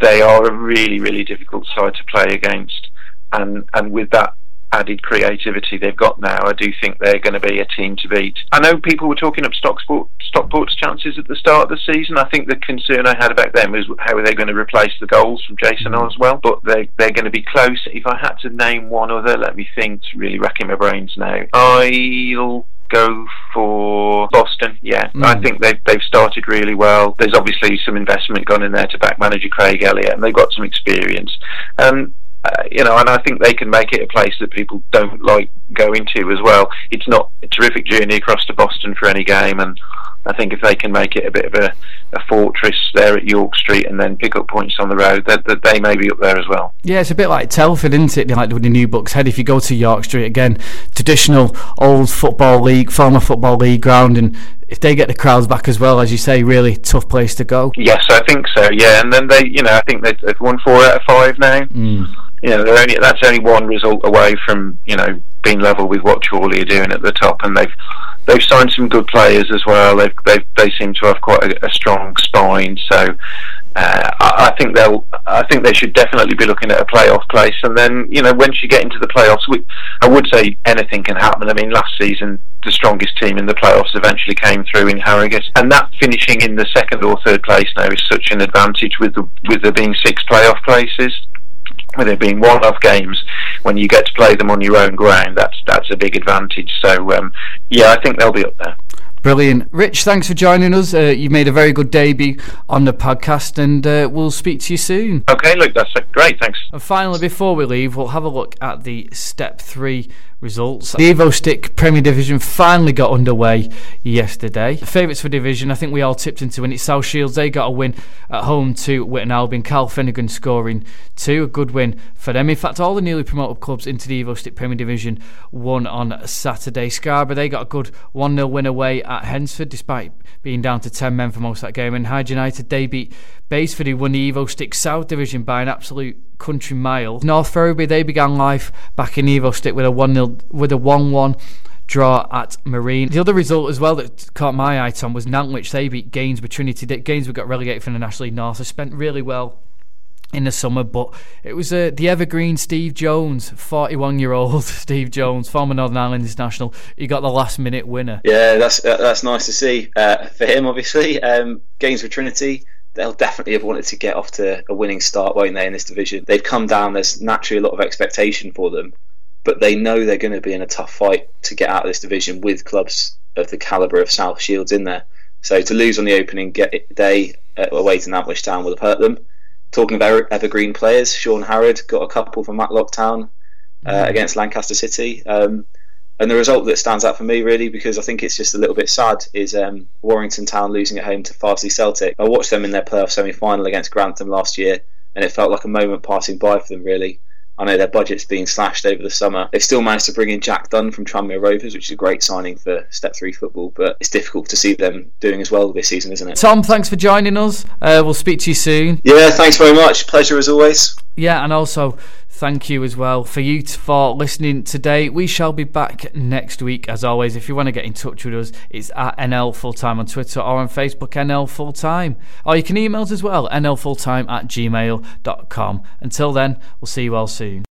they are a really really difficult side to play against, and and with that added creativity they've got now, I do think they're going to be a team to beat. I know people were talking up Stockport, Stockport's chances at the start of the season. I think the concern I had about them was how are they going to replace the goals from Jason mm-hmm. Oswell, but they they're going to be close. If I had to name one other, let me think. It's really racking my brains now. I'll go for Boston. Yeah, Mm. I think they've they've started really well. There's obviously some investment gone in there to back manager Craig Elliott, and they've got some experience. Um, uh, you know, and I think they can make it a place that people don't like going to as well. It's not a terrific journey across to Boston for any game, and I think if they can make it a bit of a, a fortress there at York Street and then pick up points on the road, that, that they may be up there as well. Yeah, it's a bit like Telford, isn't it? Like with the new Bucks Head. If you go to York Street again, traditional old football league, former football league ground, and if they get the crowds back as well, as you say, really tough place to go. Yes, I think so. Yeah, and then they, you know, I think they've, they've won four out of five now. Mm. You know, they're only that's only one result away from you know being level with what Chorley are doing at the top, and they've they've signed some good players as well. They've, they've they seem to have quite a, a strong spine. So uh, I, I think they'll. I think they should definitely be looking at a playoff place. And then, you know, once you get into the playoffs, we, I would say anything can happen. I mean, last season the strongest team in the playoffs eventually came through in Harrogate, and that finishing in the second or third place now is such an advantage with the, with there being six playoff places with it being one-off games, when you get to play them on your own ground, that's that's a big advantage. So um, yeah, I think they'll be up there. Brilliant. Rich, thanks for joining us. Uh, you made a very good debut on the podcast, and uh, we'll speak to you soon. Okay, look, that's great. Thanks. And finally, before we leave, we'll have a look at the Step 3 results. The Evo-Stik Premier Division finally got underway yesterday. The favourites for division, I think we all tipped into, and it's South Shields. They got a win at home to Witton Albion. Carl Finnigan scoring two, a good win for them. In fact, all the newly promoted clubs into the Evo-Stik Premier Division won on Saturday. Scarborough, they got a good 1 0 win away at Hednesford, despite being down to 10 men for most of that game. And Hyde United, they beat Basford, who won the Evo-Stik South Division by an absolute country mile. North Ferriby, they began life back in Evo-Stik with a 1 0 with a 1 1 draw at Marine. The other result as well that caught my eye, Tom, was Nantwich. They beat Gainsborough Trinity. Gainsborough got relegated from the National League North. They spent really well in the summer, but it was uh, the evergreen Steve Jones, 41 year old (laughs) Steve Jones, former Northern Ireland international. He got the last minute winner. Yeah, that's that's nice to see uh, for him, obviously. Um, Gainsborough Trinity. They'll definitely have wanted to get off to a winning start, won't they, in this division? They've come down, there's naturally a lot of expectation for them but they know they're going to be in a tough fight to get out of this division with clubs of the calibre of South Shields in there. So to lose on the opening day away to Nantwich Town would have hurt them. Talking about evergreen players, Shaun Harrad got a couple from Matlock Town uh, mm. against Lancaster City. Um, and the result that stands out for me really, because I think it's just a little bit sad, is um, Warrington Town losing at home to Farsley Celtic. I watched them in their playoff semi-final against Grantham last year, and it felt like a moment passing by for them really. I know their budget's been slashed over the summer. They've still managed to bring in Jack Dunn from Tranmere Rovers, which is a great signing for Step 3 football, but it's difficult to see them doing as well this season, isn't it? Tom, thanks for joining us. Uh, we'll speak to you soon. Yeah, thanks very much. Pleasure as always. Yeah, and also thank you as well for you for listening today. We shall be back next week, as always. If you want to get in touch with us, it's at NL Full Time on Twitter or on Facebook, NL Full Time. Or you can email us as well, nlfulltime at gmail.com. Until then, we'll see you all soon.